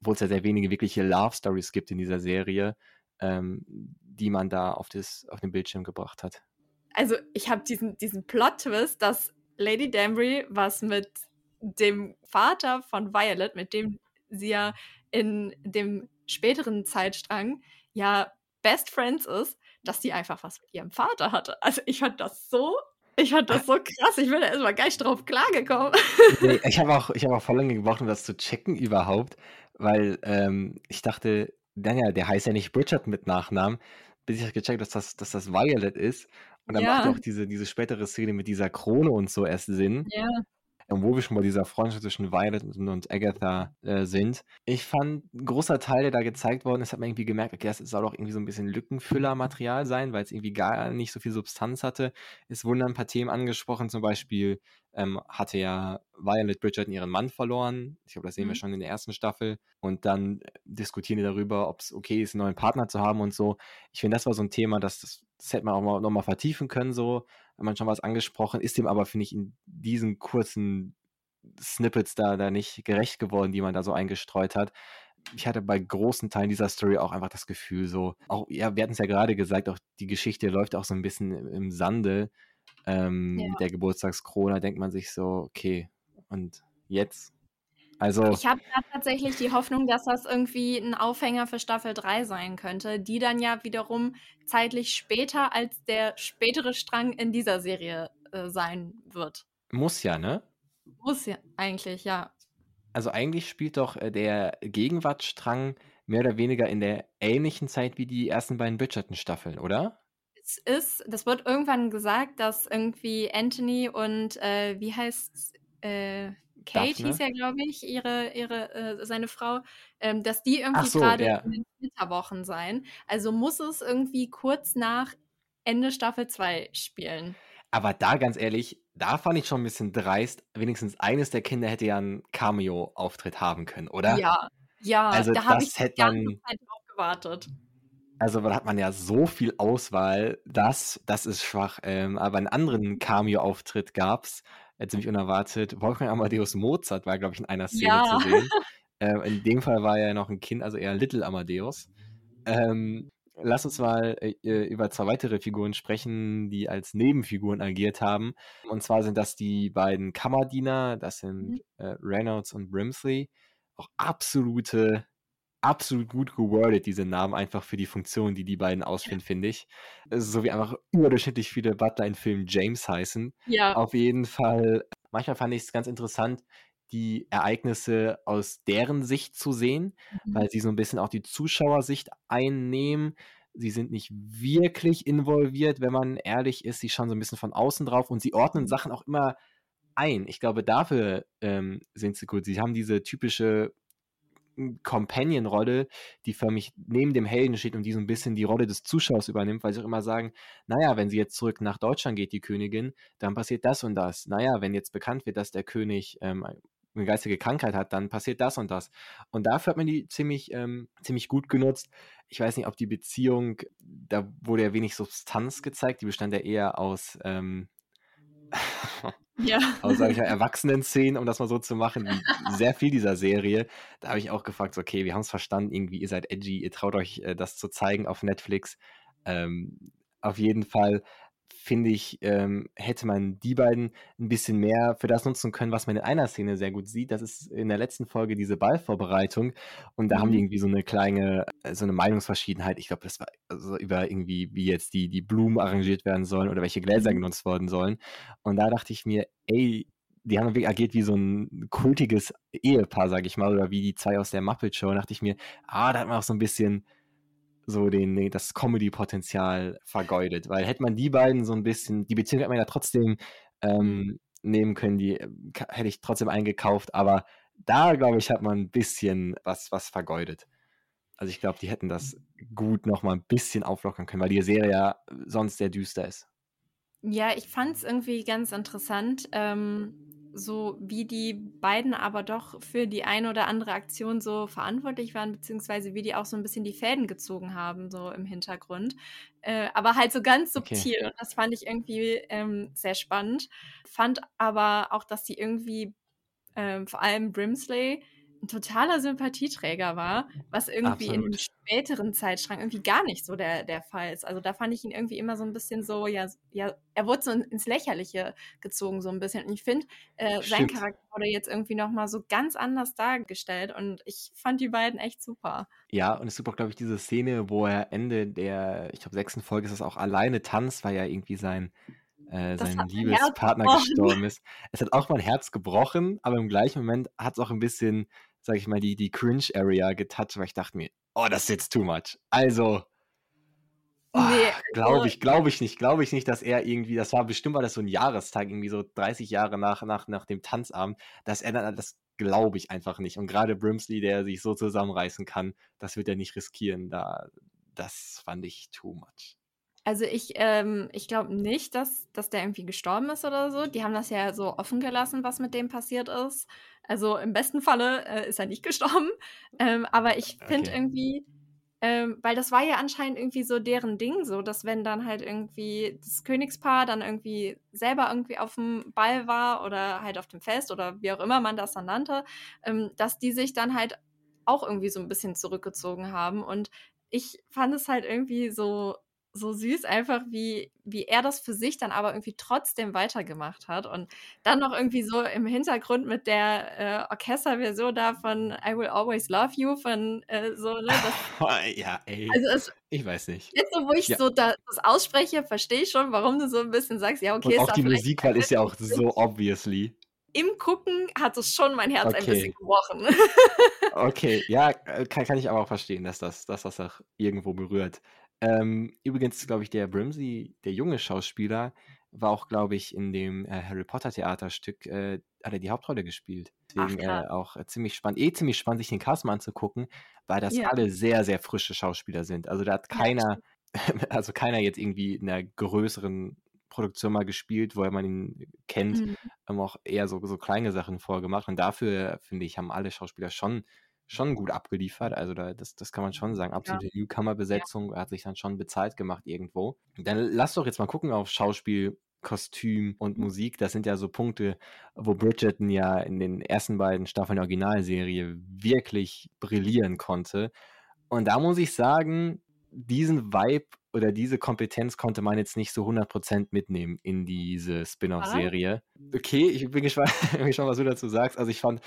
obwohl es ja sehr wenige wirkliche Love Stories gibt in dieser Serie, ähm, die man da auf, das, auf den Bildschirm gebracht hat also ich habe diesen, diesen Plot-Twist, dass Lady Danbury was mit dem Vater von Violet, mit dem sie ja in dem späteren Zeitstrang ja Best Friends ist, dass die einfach was mit ihrem Vater hatte. Also ich fand das so, ich fand das so krass. Ich bin da erstmal gar nicht drauf klargekommen. Nee, ich habe auch, hab auch voll lange gebraucht, um das zu checken überhaupt, weil ähm, ich dachte, naja, der heißt ja nicht Bridget mit Nachnamen, bis ich gecheckt dass das, dass das Violet ist. Und dann macht ja auch diese, diese spätere Szene mit dieser Krone und so erst Sinn. Ja. Und wo wir schon bei dieser Freundschaft zwischen Violet und Agatha äh, sind. Ich fand, ein großer Teil, der da gezeigt worden ist, hat man irgendwie gemerkt, okay, das soll auch irgendwie so ein bisschen Lückenfüller-Material sein, weil es irgendwie gar nicht so viel Substanz hatte. Es wurden ein paar Themen angesprochen, zum Beispiel ähm, hatte ja Violet Bridgerton ihren Mann verloren. Ich glaube, das sehen mhm. wir schon in der ersten Staffel. Und dann äh, diskutieren die darüber, ob es okay ist, einen neuen Partner zu haben und so. Ich finde, das war so ein Thema, das, das, das hätte man auch mal, nochmal vertiefen können, so. Hat man schon was angesprochen, ist dem aber, finde ich, in diesen kurzen Snippets da, da nicht gerecht geworden, die man da so eingestreut hat. Ich hatte bei großen Teilen dieser Story auch einfach das Gefühl, so, auch, ja, wir hatten es ja gerade gesagt, auch die Geschichte läuft auch so ein bisschen im, Sande ähm, ja. der Geburtstagskrone, denkt man sich so, okay, und jetzt? Also, ich habe tatsächlich die Hoffnung, dass das irgendwie ein Aufhänger für Staffel 3 sein könnte, die dann ja wiederum zeitlich später als der spätere Strang in dieser Serie äh, sein wird. Muss ja, ne? Muss ja, eigentlich, ja. Also eigentlich spielt doch äh, der Gegenwartstrang mehr oder weniger in der ähnlichen Zeit wie die ersten beiden Bridgerton-Staffeln, oder? Es ist, das wird irgendwann gesagt, dass irgendwie Anthony und äh, wie heißt äh, Kate Daphne? hieß ja, glaube ich, ihre, ihre, äh, seine Frau, ähm, dass die irgendwie so, gerade ja. in den Winterwochen seien. Also muss es irgendwie kurz nach Ende Staffel 2 spielen. Aber da ganz ehrlich, da fand ich schon ein bisschen dreist. Wenigstens eines der Kinder hätte ja einen Cameo-Auftritt haben können, oder? Ja, ja, also da habe ich hätte ganze Zeit drauf gewartet. Also da hat man ja so viel Auswahl, das, das ist schwach. Ähm, aber einen anderen Cameo-Auftritt gab es, äh, ziemlich unerwartet. Wolfgang Amadeus Mozart war, glaube ich, in einer Szene ja. zu sehen. Ähm, in dem Fall war er ja noch ein Kind, also eher Little Amadeus. Ähm, lass uns mal äh, äh, über zwei weitere Figuren sprechen, die als Nebenfiguren agiert haben. Und zwar sind das die beiden Kammerdiener, das sind mhm. äh, Reynolds und Brimsley. Auch absolute absolut gut gewordet, diese Namen einfach für die Funktion, die die beiden ausführen, finde ich. So wie einfach überdurchschnittlich viele Butler in Filmen James heißen. Ja. Auf jeden Fall. Manchmal fand ich es ganz interessant, die Ereignisse aus deren Sicht zu sehen, mhm. weil sie so ein bisschen auch die Zuschauersicht einnehmen. Sie sind nicht wirklich involviert, wenn man ehrlich ist. Sie schauen so ein bisschen von außen drauf und sie ordnen Sachen auch immer ein. Ich glaube, dafür ähm, sind sie gut. Sie haben diese typische Companion-Rolle, die für mich neben dem Helden steht und die so ein bisschen die Rolle des Zuschauers übernimmt, weil sie auch immer sagen, naja, wenn sie jetzt zurück nach Deutschland geht, die Königin, dann passiert das und das. Naja, wenn jetzt bekannt wird, dass der König ähm, eine geistige Krankheit hat, dann passiert das und das. Und dafür hat man die ziemlich, ähm, ziemlich gut genutzt. Ich weiß nicht, ob die Beziehung, da wurde ja wenig Substanz gezeigt, die bestand ja eher aus ähm, ja. aus, sage ich Erwachsenen-Szenen, um das mal so zu machen, sehr viel dieser Serie. Da habe ich auch gefragt, okay, wir haben es verstanden, irgendwie, ihr seid edgy, ihr traut euch, äh, das zu zeigen auf Netflix. Ähm, auf jeden Fall finde ich, ähm, hätte man die beiden ein bisschen mehr für das nutzen können, was man in einer Szene sehr gut sieht. Das ist in der letzten Folge diese Ballvorbereitung. Und da mhm. haben die mhm. irgendwie so eine kleine, äh, so eine Meinungsverschiedenheit. Ich glaube, das war also über irgendwie, wie jetzt die, die Blumen arrangiert werden sollen oder welche Gläser mhm. genutzt worden sollen. Und da dachte ich mir, ey, die haben wirklich agiert wie so ein kultiges Ehepaar, sag ich mal, oder wie die zwei aus der Muppet Show. Da dachte ich mir, ah, da hat man auch so ein bisschen so den, das Comedy-Potenzial vergeudet. Weil hätte man die beiden so ein bisschen, die Beziehung hat man ja trotzdem ähm, nehmen können, die äh, hätte ich trotzdem eingekauft, aber da, glaube ich, hat man ein bisschen was, was vergeudet. Also ich glaube, die hätten das gut noch mal ein bisschen auflockern können, weil die Serie ja sonst sehr düster ist. Ja, ich fand es irgendwie ganz interessant, ähm, so wie die beiden aber doch für die eine oder andere Aktion so verantwortlich waren, beziehungsweise wie die auch so ein bisschen die Fäden gezogen haben, so im Hintergrund. Äh, aber halt so ganz subtil. Okay. Und das fand ich irgendwie ähm, sehr spannend. Fand aber auch, dass die irgendwie, ähm, vor allem Brimsley, ein totaler Sympathieträger war, was irgendwie Absolut. in dem späteren Zeitstrang irgendwie gar nicht so der, der Fall ist. Also da fand ich ihn irgendwie immer so ein bisschen so, ja, ja er wurde so ins Lächerliche gezogen so ein bisschen. Und ich finde, äh, sein Charakter wurde jetzt irgendwie nochmal so ganz anders dargestellt und ich fand die beiden echt super. Ja, und es gibt auch, glaube ich, diese Szene, wo er Ende der, ich glaube, sechsten Folge ist das auch alleine tanzt, weil ja irgendwie sein äh, sein Liebespartner gestorben ist. Es hat auch mein Herz gebrochen, aber im gleichen Moment hat es auch ein bisschen sag ich mal, die, die Cringe-Area getoucht, weil ich dachte mir, oh, das ist jetzt too much. Also, oh, nee, glaube also ich, glaube ich nicht, glaube ich nicht, dass er irgendwie, das war bestimmt war das so ein Jahrestag, irgendwie so 30 Jahre nach, nach, nach dem Tanzabend, dass er dann, das glaube ich einfach nicht. Und gerade Brimsley, der sich so zusammenreißen kann, das wird er nicht riskieren. Da, das fand ich too much. Also ich, ähm, ich glaube nicht, dass, dass der irgendwie gestorben ist oder so. Die haben das ja so offen gelassen, was mit dem passiert ist. Also im besten Falle äh, ist er nicht gestorben. Ähm, aber ich finde okay. irgendwie, ähm, weil das war ja anscheinend irgendwie so deren Ding, so dass wenn dann halt irgendwie das Königspaar dann irgendwie selber irgendwie auf dem Ball war oder halt auf dem Fest oder wie auch immer man das dann nannte, ähm, dass die sich dann halt auch irgendwie so ein bisschen zurückgezogen haben. Und ich fand es halt irgendwie so so süß, einfach wie, wie er das für sich dann aber irgendwie trotzdem weitergemacht hat. Und dann noch irgendwie so im Hintergrund mit der äh, Orchesterversion da von I Will Always Love You von äh, so, ne? Das, ja, ey. Also es, ich weiß nicht. Jetzt wo ich ja. so da, das ausspreche, verstehe ich schon, warum du so ein bisschen sagst, ja, okay. Und auch die Musikwahl ist ja auch so obviously. Im Gucken hat es schon mein Herz okay. ein bisschen gebrochen. okay, ja, äh, kann, kann ich aber auch verstehen, dass das, dass das auch irgendwo berührt. Ähm, übrigens, glaube ich, der Brimsey, der junge Schauspieler, war auch, glaube ich, in dem äh, Harry Potter Theaterstück, äh, hat er die Hauptrolle gespielt. Deswegen Ach, äh, auch äh, ziemlich spannend, eh ziemlich spannend, sich den Cast mal anzugucken, weil das ja. alle sehr, sehr frische Schauspieler sind. Also da hat keiner, also keiner jetzt irgendwie in einer größeren Produktion mal gespielt, woher man ihn kennt, mhm. ähm, auch eher so, so kleine Sachen vorgemacht. Und dafür, finde ich, haben alle Schauspieler schon schon gut abgeliefert. Also da, das, das kann man schon sagen. Absolute ja. Newcomer-Besetzung, ja. hat sich dann schon bezahlt gemacht irgendwo. Dann lass doch jetzt mal gucken auf Schauspiel, Kostüm und Musik. Das sind ja so Punkte, wo Bridgerton ja in den ersten beiden Staffeln der Originalserie wirklich brillieren konnte. Und da muss ich sagen, diesen Vibe oder diese Kompetenz konnte man jetzt nicht so 100% mitnehmen in diese Spin-off-Serie. Okay, ich bin gespannt, gespannt, was du dazu sagst. Also ich fand,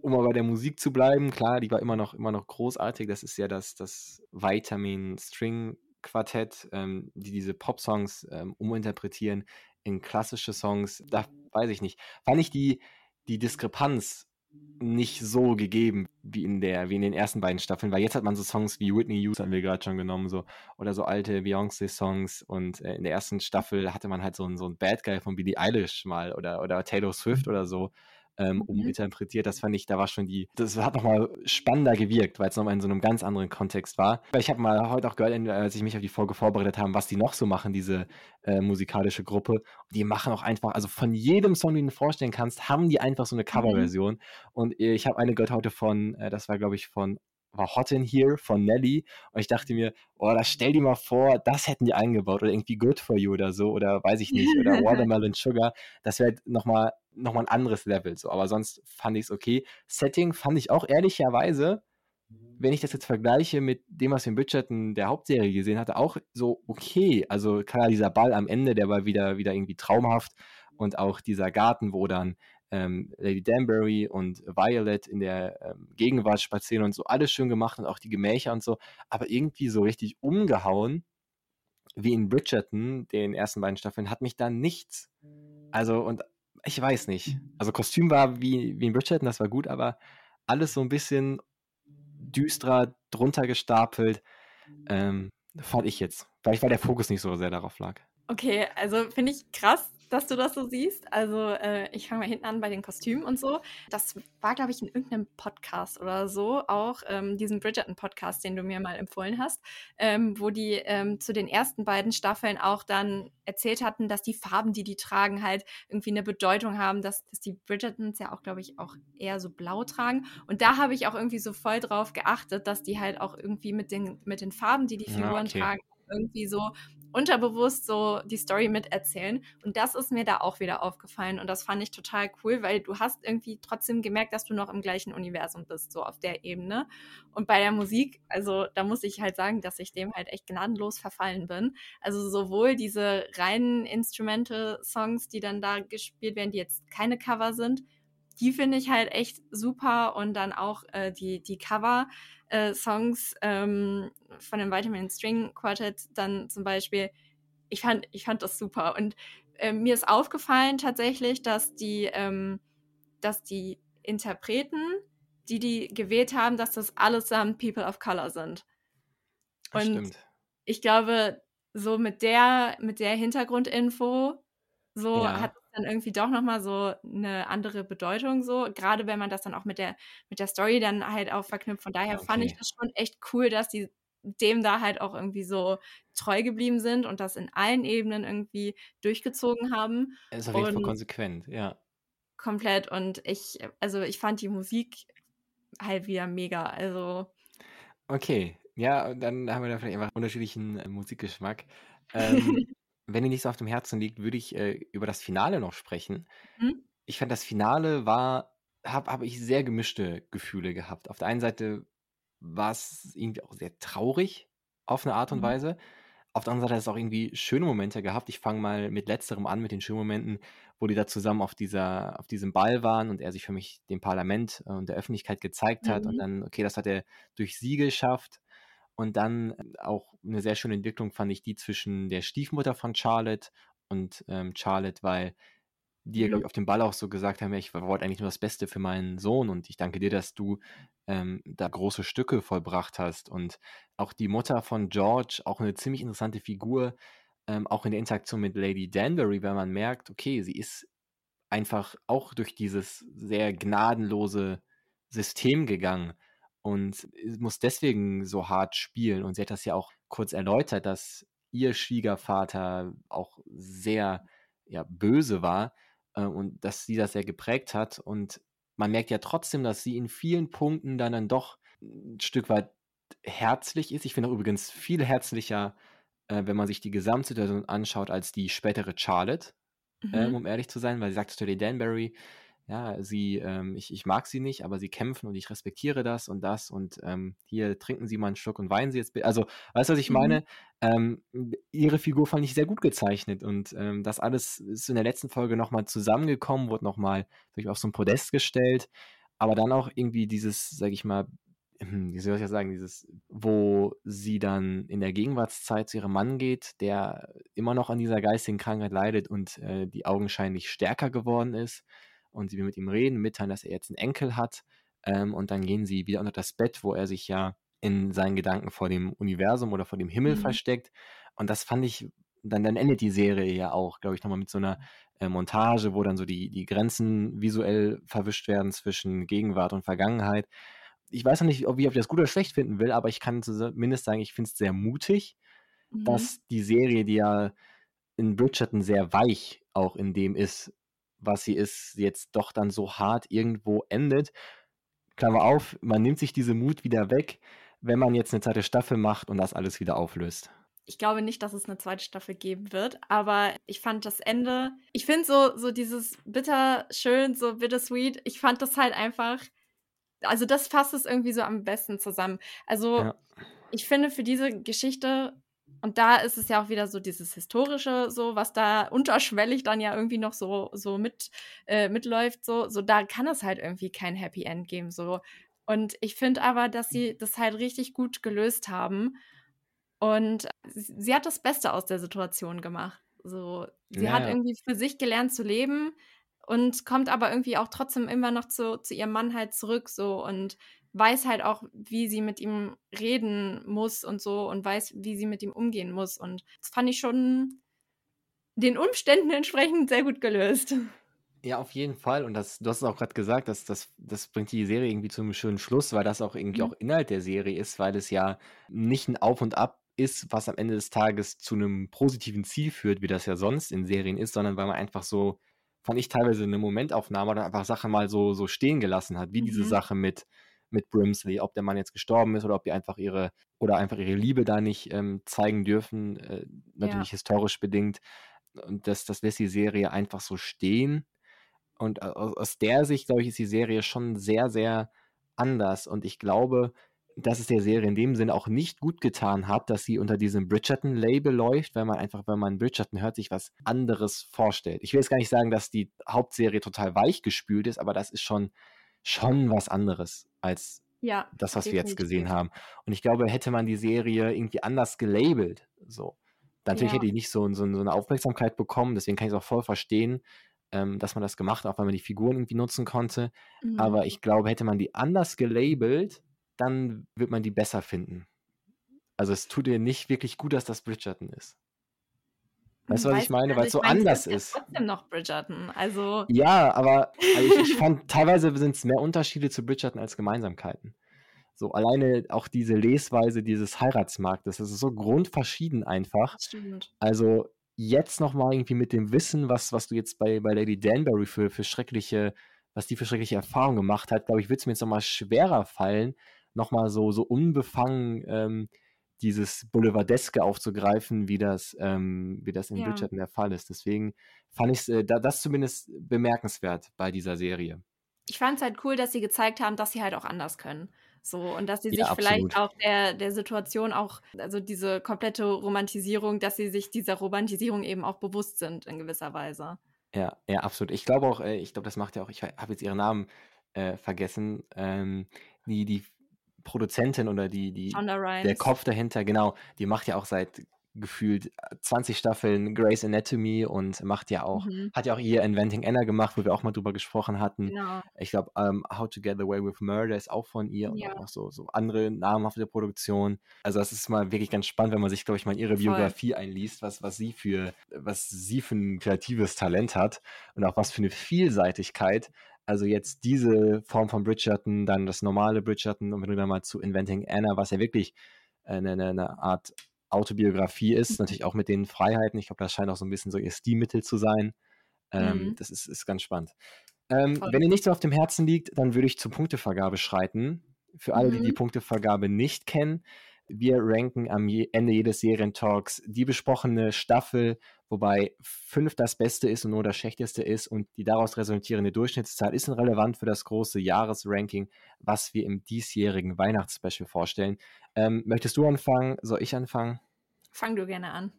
um aber bei der Musik zu bleiben, klar, die war immer noch, immer noch großartig. Das ist ja das, das Vitamin String Quartett, ähm, die diese Pop-Songs ähm, uminterpretieren in klassische Songs. Da weiß ich nicht. Fand ich die, die Diskrepanz nicht so gegeben wie in der wie in den ersten beiden Staffeln, weil jetzt hat man so Songs wie Whitney Hughes haben wir gerade schon genommen so oder so alte Beyoncé Songs und äh, in der ersten Staffel hatte man halt so einen so einen Bad Guy von Billie Eilish mal oder oder Taylor Swift oder so ähm, mhm. uminterpretiert. Das fand ich, da war schon die, das hat nochmal spannender gewirkt, weil es nochmal in so einem ganz anderen Kontext war. Weil ich habe mal heute auch gehört, als ich mich auf die Folge vorbereitet habe, was die noch so machen, diese äh, musikalische Gruppe. Und die machen auch einfach, also von jedem Song, den du dir vorstellen kannst, haben die einfach so eine mhm. Coverversion. Mhm. Und ich habe eine gehört heute von, äh, das war glaube ich von war Hot in Here von Nelly und ich dachte mir, oh, da stell dir mal vor, das hätten die eingebaut oder irgendwie Good for You oder so oder weiß ich nicht oder Watermelon Sugar, das wäre nochmal noch mal ein anderes Level so, aber sonst fand ich es okay. Setting fand ich auch ehrlicherweise, wenn ich das jetzt vergleiche mit dem, was wir in Bridgerton der Hauptserie gesehen hatte, auch so okay. Also klar, dieser Ball am Ende, der war wieder, wieder irgendwie traumhaft und auch dieser Garten, wo dann ähm, Lady Danbury und Violet in der ähm, Gegenwart spazieren und so, alles schön gemacht und auch die Gemächer und so, aber irgendwie so richtig umgehauen, wie in Bridgerton, den ersten beiden Staffeln, hat mich da nichts. Also, und ich weiß nicht. Also, Kostüm war wie, wie in Bridgerton, das war gut, aber alles so ein bisschen düsterer, drunter gestapelt, ähm, fand ich jetzt. Vielleicht, weil der Fokus nicht so sehr darauf lag. Okay, also finde ich krass, dass du das so siehst. Also äh, ich fange mal hinten an bei den Kostümen und so. Das war, glaube ich, in irgendeinem Podcast oder so, auch ähm, diesen Bridgerton-Podcast, den du mir mal empfohlen hast, ähm, wo die ähm, zu den ersten beiden Staffeln auch dann erzählt hatten, dass die Farben, die die tragen, halt irgendwie eine Bedeutung haben, dass, dass die Bridgertons ja auch, glaube ich, auch eher so blau tragen. Und da habe ich auch irgendwie so voll drauf geachtet, dass die halt auch irgendwie mit den, mit den Farben, die die Figuren ja, okay. tragen, irgendwie so unterbewusst so die Story miterzählen. Und das ist mir da auch wieder aufgefallen. Und das fand ich total cool, weil du hast irgendwie trotzdem gemerkt, dass du noch im gleichen Universum bist, so auf der Ebene. Und bei der Musik, also da muss ich halt sagen, dass ich dem halt echt gnadenlos verfallen bin. Also sowohl diese reinen Instrumental-Songs, die dann da gespielt werden, die jetzt keine Cover sind, die finde ich halt echt super. Und dann auch äh, die, die Cover äh, Songs ähm, von dem Vitamin String Quartet dann zum Beispiel, ich fand, ich fand das super. Und äh, mir ist aufgefallen tatsächlich, dass die, ähm, dass die Interpreten, die die gewählt haben, dass das allesamt People of Color sind. Und Stimmt. ich glaube, so mit der, mit der Hintergrundinfo, so ja. hat dann irgendwie doch nochmal so eine andere Bedeutung, so, gerade wenn man das dann auch mit der, mit der Story dann halt auch verknüpft. Von daher okay. fand ich das schon echt cool, dass die dem da halt auch irgendwie so treu geblieben sind und das in allen Ebenen irgendwie durchgezogen haben. Ist auf jeden Fall konsequent, ja. Komplett. Und ich, also ich fand die Musik halt wieder mega. Also. Okay, ja, dann haben wir da vielleicht einfach unterschiedlichen äh, Musikgeschmack. Ähm, wenn dir nicht so auf dem Herzen liegt, würde ich äh, über das Finale noch sprechen. Mhm. Ich fand, das Finale war, habe hab ich sehr gemischte Gefühle gehabt. Auf der einen Seite war es irgendwie auch sehr traurig auf eine Art und mhm. Weise. Auf der anderen Seite hat es auch irgendwie schöne Momente gehabt. Ich fange mal mit letzterem an, mit den schönen Momenten, wo die da zusammen auf, dieser, auf diesem Ball waren und er sich für mich dem Parlament äh, und der Öffentlichkeit gezeigt hat. Mhm. Und dann, okay, das hat er durch sie geschafft. Und dann äh, auch eine sehr schöne Entwicklung fand ich die zwischen der Stiefmutter von Charlotte und ähm, Charlotte, weil die ja, glaube ich, auf dem Ball auch so gesagt haben, ja, ich wollte eigentlich nur das Beste für meinen Sohn und ich danke dir, dass du ähm, da große Stücke vollbracht hast. Und auch die Mutter von George, auch eine ziemlich interessante Figur, ähm, auch in der Interaktion mit Lady Danbury, weil man merkt, okay, sie ist einfach auch durch dieses sehr gnadenlose System gegangen und muss deswegen so hart spielen. Und sie hat das ja auch kurz erläutert, dass ihr Schwiegervater auch sehr ja, böse war äh, und dass sie das sehr geprägt hat. Und man merkt ja trotzdem, dass sie in vielen Punkten dann, dann doch ein Stück weit herzlich ist. Ich finde auch übrigens viel herzlicher, äh, wenn man sich die Gesamtsituation anschaut, als die spätere Charlotte, mhm. ähm, um ehrlich zu sein, weil sie sagt zu Danbury, ja, sie, ähm, ich, ich mag sie nicht, aber sie kämpfen und ich respektiere das und das und ähm, hier trinken sie mal einen Schluck und weinen sie jetzt. Also, weißt du, was ich mhm. meine? Ähm, ihre Figur fand ich sehr gut gezeichnet und ähm, das alles ist in der letzten Folge nochmal zusammengekommen, wurde nochmal auf so ein Podest gestellt, aber dann auch irgendwie dieses, sag ich mal, hm, wie soll ich das sagen, dieses, wo sie dann in der Gegenwartszeit zu ihrem Mann geht, der immer noch an dieser geistigen Krankheit leidet und äh, die augenscheinlich stärker geworden ist und sie will mit ihm reden, mitteilen, dass er jetzt einen Enkel hat. Ähm, und dann gehen sie wieder unter das Bett, wo er sich ja in seinen Gedanken vor dem Universum oder vor dem Himmel mhm. versteckt. Und das fand ich, dann, dann endet die Serie ja auch, glaube ich, nochmal mit so einer äh, Montage, wo dann so die, die Grenzen visuell verwischt werden zwischen Gegenwart und Vergangenheit. Ich weiß noch nicht, ob ich, ob ich das gut oder schlecht finden will, aber ich kann zumindest sagen, ich finde es sehr mutig, mhm. dass die Serie, die ja in Bridgerton sehr weich auch in dem ist, was sie ist, jetzt doch dann so hart irgendwo endet. Klammer auf, man nimmt sich diese Mut wieder weg, wenn man jetzt eine zweite Staffel macht und das alles wieder auflöst. Ich glaube nicht, dass es eine zweite Staffel geben wird, aber ich fand das Ende, ich finde so, so dieses bitter schön, so bittersweet, ich fand das halt einfach, also das fasst es irgendwie so am besten zusammen. Also ja. ich finde für diese Geschichte und da ist es ja auch wieder so dieses historische, so was da unterschwellig dann ja irgendwie noch so so mit äh, mitläuft, so so da kann es halt irgendwie kein Happy End geben, so. Und ich finde aber, dass sie das halt richtig gut gelöst haben. Und sie, sie hat das Beste aus der Situation gemacht. So, sie ja, hat irgendwie für sich gelernt zu leben und kommt aber irgendwie auch trotzdem immer noch zu, zu ihrem Mann halt zurück so und weiß halt auch, wie sie mit ihm reden muss und so und weiß, wie sie mit ihm umgehen muss. Und das fand ich schon den Umständen entsprechend sehr gut gelöst. Ja, auf jeden Fall. Und das, du hast es auch gerade gesagt, dass das, das bringt die Serie irgendwie zu einem schönen Schluss, weil das auch irgendwie Mhm. auch Inhalt der Serie ist, weil es ja nicht ein Auf und Ab ist, was am Ende des Tages zu einem positiven Ziel führt, wie das ja sonst in Serien ist, sondern weil man einfach so, fand ich teilweise eine Momentaufnahme oder einfach Sachen mal so, so stehen gelassen hat, wie diese Mhm. Sache mit, mit Brimsley, ob der Mann jetzt gestorben ist oder ob die einfach ihre oder einfach ihre Liebe da nicht ähm, zeigen dürfen, äh, natürlich Ja. historisch bedingt. Und das, das lässt die Serie einfach so stehen. Und aus, aus der Sicht, glaube ich, ist die Serie schon sehr, sehr anders. Und ich glaube, dass es der Serie in dem Sinne auch nicht gut getan hat, dass sie unter diesem Bridgerton-Label läuft, weil man einfach, wenn man Bridgerton hört, sich was anderes vorstellt. Ich will jetzt gar nicht sagen, dass die Hauptserie total weich gespült ist, aber das ist schon, schon was anderes als Ja, das, was wir jetzt definitiv. gesehen haben. Und ich glaube, hätte man die Serie irgendwie anders gelabelt, so, dann natürlich Ja. hätte die nicht so, so, so eine Aufmerksamkeit bekommen. Deswegen kann ich es auch voll verstehen, ähm, dass man das gemacht hat, auch weil man die Figuren irgendwie nutzen konnte. Mhm. Aber ich glaube, hätte man die anders gelabelt, dann wird man die besser finden. Also es tut dir nicht wirklich gut, dass das Bridgerton ist. Weißt du, was ich meine? Weil es so meine, es anders ja ist. trotzdem noch Bridgerton. Also, Ja, aber also ich, ich fand, teilweise sind es mehr Unterschiede zu Bridgerton als Gemeinsamkeiten. So alleine auch diese Lesweise dieses Heiratsmarktes, das ist so grundverschieden einfach. das stimmt. Also jetzt nochmal irgendwie mit dem Wissen, was, was du jetzt bei, bei Lady Danbury für, für schreckliche, was die für schreckliche Erfahrungen gemacht hat, glaube ich, wird es mir jetzt nochmal schwerer fallen, nochmal so, so unbefangen ähm, dieses Boulevardeske aufzugreifen, wie das, ähm, wie das in Ja. Bridgerton der Fall ist. Deswegen fand ich äh, da, das zumindest bemerkenswert bei dieser Serie. Ich fand es halt cool, dass sie gezeigt haben, dass sie halt auch anders können. So, und dass sie sich Ja, vielleicht absolut. auch der, der Situation auch, also diese komplette Romantisierung, dass sie sich dieser Romantisierung eben auch bewusst sind in gewisser Weise. Ja, ja, absolut. Ich glaube auch, äh, ich glaube, das macht ja auch, ich habe jetzt ihren Namen äh, vergessen, ähm, die, die Produzentin oder die, die, der. Kopf dahinter, genau, die macht ja auch seit gefühlt 20 Staffeln Grey's Anatomy und macht ja auch, Mhm, hat ja auch ihr Inventing Anna gemacht, wo wir auch mal drüber gesprochen hatten. genau. Ich glaube, ähm, How to Get Away with Murder ist auch von ihr und Ja. auch noch so, so andere namhafte Produktionen. Also das ist mal wirklich ganz spannend, wenn man sich, glaube ich, mal in ihre Voll. Biografie einliest, was, was sie für, was sie für ein kreatives Talent hat und auch was für eine Vielseitigkeit. Also jetzt diese Form von Bridgerton, dann das normale Bridgerton und wenn du dann mal zu Inventing Anna, was ja wirklich eine, eine, eine Art Autobiografie ist, Mhm. natürlich auch mit den Freiheiten. Ich glaube, das scheint auch so ein bisschen so ihr Stilmittel zu sein. Ähm, Mhm. das ist, ist ganz spannend. Ähm, wenn ihr nicht so auf dem Herzen liegt, dann würde ich zur Punktevergabe schreiten. Für alle, die die Mhm. Punktevergabe nicht kennen, wir ranken am Ende jedes Serientalks die besprochene Staffel, wobei fünf das Beste ist und nur das Schlechteste ist und die daraus resultierende Durchschnittszahl ist relevant für das große Jahresranking, was wir im diesjährigen Weihnachtsspecial vorstellen. Ähm, möchtest du anfangen? Soll ich anfangen? Fang du gerne an.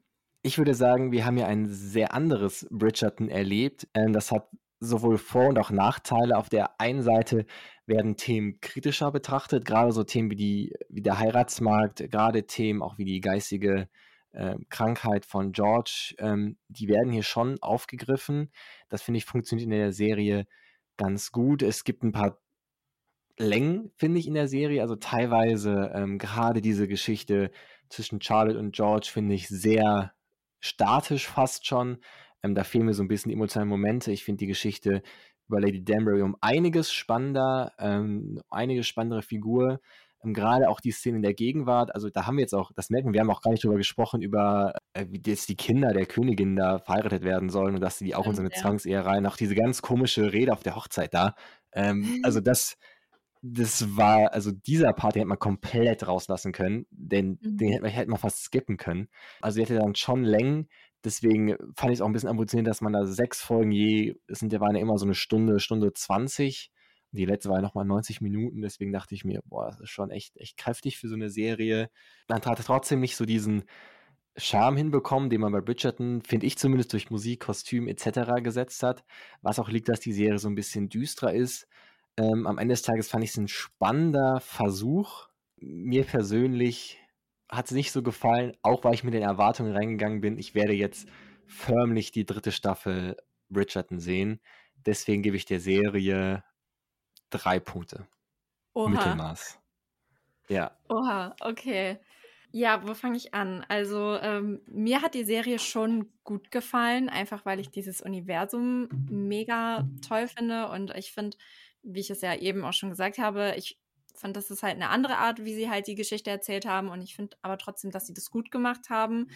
Ich würde sagen, wir haben ja ein sehr anderes Bridgerton erlebt. Ähm, das hat sowohl Vor- und auch Nachteile. Auf der einen Seite werden Themen kritischer betrachtet, gerade so Themen wie, die, wie der Heiratsmarkt, gerade Themen auch wie die geistige äh, Krankheit von George, ähm, die werden hier schon aufgegriffen. Das finde ich funktioniert in der Serie ganz gut. Es gibt ein paar Längen, finde ich, in der Serie. Also teilweise ähm, gerade diese Geschichte zwischen Charlotte und George finde ich sehr statisch fast schon. Ähm, da fehlen mir so ein bisschen die emotionalen Momente. Ich finde die Geschichte über Lady Danbury um einiges spannender, ähm, einige spannendere Figur. Ähm, gerade auch die Szene in der Gegenwart. Also da haben wir jetzt auch, das merken wir, wir haben auch gar nicht drüber gesprochen, über äh, wie jetzt die Kinder der Königin da verheiratet werden sollen und dass sie die auch in so eine ja. Zwangsehe rein. Auch diese ganz komische Rede auf der Hochzeit da. Ähm, also das, das war, also dieser Part, den hätte man komplett rauslassen können, denn Mhm. den hätte man, hätte man fast skippen können. Also die hätte dann schon Längen, deswegen fand ich es auch ein bisschen ambitionierend, dass man da sechs Folgen je, es sind, der waren ja immer so eine Stunde, Stunde 20. Die letzte war ja nochmal 90 Minuten, deswegen dachte ich mir, boah, das ist schon echt, echt kräftig für so eine Serie. Dann hat trotzdem nicht so diesen Charme hinbekommen, den man bei Bridgerton, finde ich zumindest, durch Musik, Kostüm etc. gesetzt hat. Was auch liegt, dass die Serie so ein bisschen düsterer ist. Ähm, am Ende des Tages fand ich es ein spannender Versuch. Mir persönlich hat es nicht so gefallen, auch weil ich mit den Erwartungen reingegangen bin. Ich werde jetzt förmlich die dritte Staffel Bridgerton sehen. Deswegen gebe ich der Serie drei Punkte. Oha. Mittelmaß. Ja. Oha, okay. Ja, wo fange ich an? Also, ähm, mir hat die Serie schon gut gefallen, einfach weil ich dieses Universum mega toll finde. Und ich finde, wie ich es ja eben auch schon gesagt habe, ich fand, das ist halt eine andere Art, wie sie halt die Geschichte erzählt haben. Und ich finde aber trotzdem, dass sie das gut gemacht haben.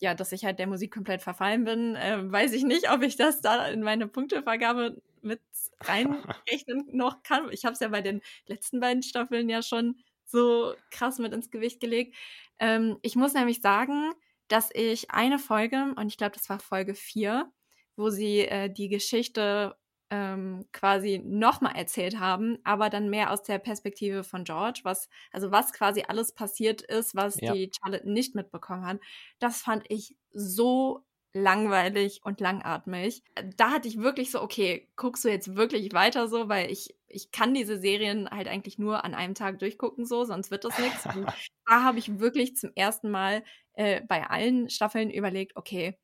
Ja, dass ich halt der Musik komplett verfallen bin, äh, weiß ich nicht, ob ich das da in meine Punktevergabe mit reinrechnen noch kann. Ich habe es ja bei den letzten beiden Staffeln ja schon so krass mit ins Gewicht gelegt. Ähm, ich muss nämlich sagen, dass ich eine Folge, und ich glaube, das war Folge 4, wo sie äh, die Geschichte ähm, quasi nochmal erzählt haben, aber dann mehr aus der Perspektive von George, was, also was quasi alles passiert ist, was ja. die Charlotte nicht mitbekommen hat. Das fand ich so langweilig und langatmig. Da hatte ich wirklich so, okay, guckst du jetzt wirklich weiter so, weil ich, ich kann diese Serien halt eigentlich nur an einem Tag durchgucken, so, sonst wird das nichts. da habe ich wirklich zum ersten Mal äh, bei allen Staffeln überlegt, okay,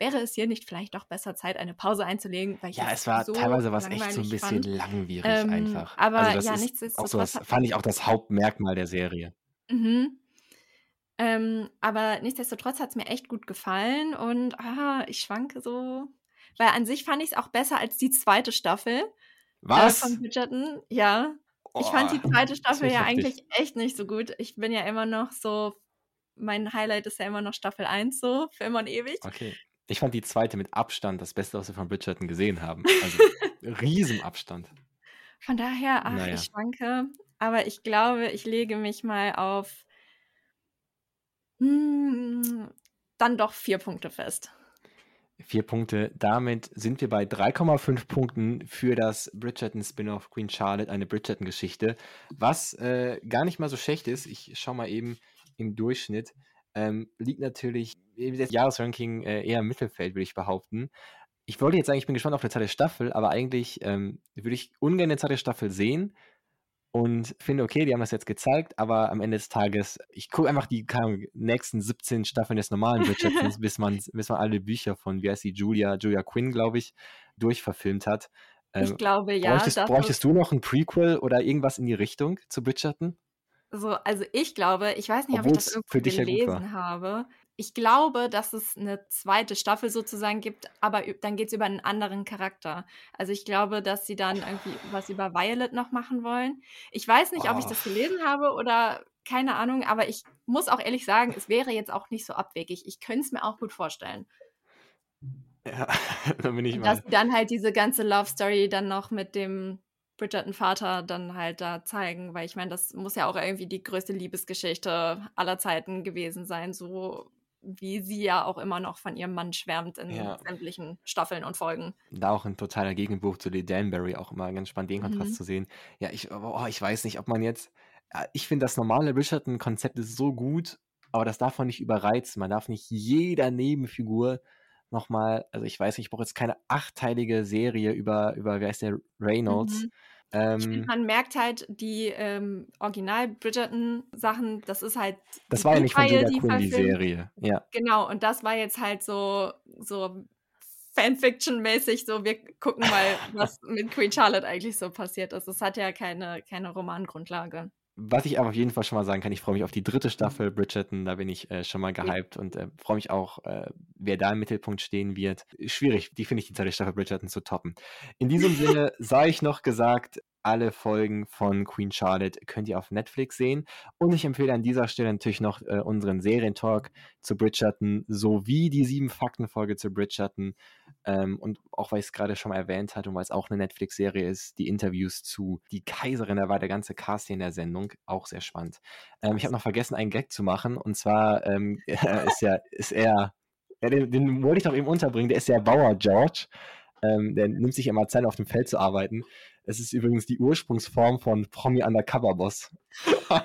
wäre es hier nicht vielleicht doch besser, Zeit, eine Pause einzulegen? ja, es war so teilweise was echt so ein bisschen fand. langwierig ähm, einfach. Aber also ja, nichtsdestotrotz. So das fand ich auch das Hauptmerkmal der Serie. Mhm. Ähm, aber nichtsdestotrotz hat es mir echt gut gefallen und ah, ich schwanke so. Weil an sich fand ich es auch besser als die zweite Staffel. Äh, Was? Äh, von Bridgerton, ja. Oh, ich fand die zweite Staffel ja eigentlich echt nicht so gut. Ich bin ja immer noch so, mein Highlight ist ja immer noch Staffel 1 so, für immer und ewig. Okay. Ich fand die zweite mit Abstand das Beste, was wir von Bridgerton gesehen haben. Also Riesenabstand. Von daher, ach, naja. ich schwanke. Aber ich glaube, ich lege mich mal auf hm, dann doch vier Punkte fest. Vier Punkte. Damit sind wir bei 3,5 Punkten für das Bridgerton Spin-off Queen Charlotte, eine Bridgerton-Geschichte, was äh, gar nicht mal so schlecht ist. Ich schaue mal eben im Durchschnitt. Ähm, liegt natürlich im Jahresranking äh, eher im Mittelfeld, würde ich behaupten. Ich wollte jetzt sagen, ich bin gespannt auf eine zweite Staffel, aber eigentlich ähm, würde ich ungern eine zweite Staffel sehen und finde, okay, die haben das jetzt gezeigt, aber am Ende des Tages, ich gucke einfach die Ahnung, nächsten 17 Staffeln des normalen Bridgertons, bis man, bis man alle Bücher von, wie heißt die, Julia, Julia Quinn, glaube ich, durchverfilmt hat. Ähm, ich glaube, ja. Bräuchtest, bräuchtest du noch ein Prequel oder irgendwas in die Richtung zu Bridgerton? So, also ich glaube, ich weiß nicht, Obwohl's ob ich das irgendwo gelesen ja habe ich glaube, dass es eine zweite Staffel sozusagen gibt, aber dann geht es über einen anderen Charakter. Also ich glaube, dass sie dann irgendwie was über Violet noch machen wollen. Ich weiß nicht, oh. ob ich das gelesen habe oder keine Ahnung, aber ich muss auch ehrlich sagen, es wäre jetzt auch nicht so abwegig. Ich könnte es mir auch gut vorstellen. Ja, da bin ich mal. Dass dann halt diese ganze Love Story dann noch mit dem Bridgerton-Vater dann halt da zeigen, weil ich meine, das muss ja auch irgendwie die größte Liebesgeschichte aller Zeiten gewesen sein, so wie sie ja auch immer noch von ihrem Mann schwärmt in ja. sämtlichen Staffeln und Folgen. Da auch ein totaler Gegenbuch zu Lee Danbury, auch immer ganz spannend, den Kontrast mhm. zu sehen. Ja, ich, oh, ich weiß nicht, ob man jetzt. Ich finde, das normale Bridgerton-Konzept ist so gut, aber das darf man nicht überreizen. Man darf nicht jeder Nebenfigur nochmal, also ich weiß nicht, ich brauche jetzt keine achteilige Serie über, über wie heißt der, Reynolds. Mhm ähm, find, man merkt halt die ähm, Original-Bridgerton-Sachen, das ist halt. Das war ja nicht von Julia die Quinn, die Serie. Ja. Genau, und das war jetzt halt so, so Fanfiction-mäßig, so wir gucken mal, was mit Queen Charlotte eigentlich so passiert ist. Es hat ja keine, keine Romangrundlage. Was ich aber auf jeden Fall schon mal sagen kann, ich freue mich auf die dritte Staffel Bridgerton, da bin ich äh, schon mal gehypt und äh, freue mich auch, äh, wer da im Mittelpunkt stehen wird. Schwierig, die finde ich die zweite Staffel Bridgerton zu toppen. In diesem Sinne sei ich noch gesagt, alle Folgen von Queen Charlotte könnt ihr auf Netflix sehen. Und ich empfehle an dieser Stelle natürlich noch äh, unseren Serientalk zu Bridgerton sowie die sieben Fakten-Folge zu Bridgerton. Ähm, und auch weil ich es gerade schon mal erwähnt hatte und weil es auch eine Netflix-Serie ist, die Interviews zu Die Kaiserin, da war der ganze Cast hier in der Sendung, auch sehr spannend. Ähm, ich habe noch vergessen, einen Gag zu machen. Und zwar ähm, ist, ja, ist er, ja, den, den wollte ich doch eben unterbringen, der ist ja Bauer George. Ähm, der nimmt sich immer Zeit, auf dem Feld zu arbeiten. Es ist übrigens die Ursprungsform von Promi Undercover Boss. Oh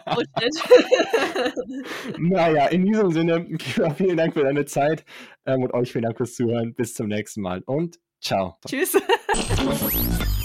naja, in diesem Sinne, Kira, vielen Dank für deine Zeit ähm, und euch vielen Dank fürs Zuhören. Bis zum nächsten Mal und ciao. Tschüss.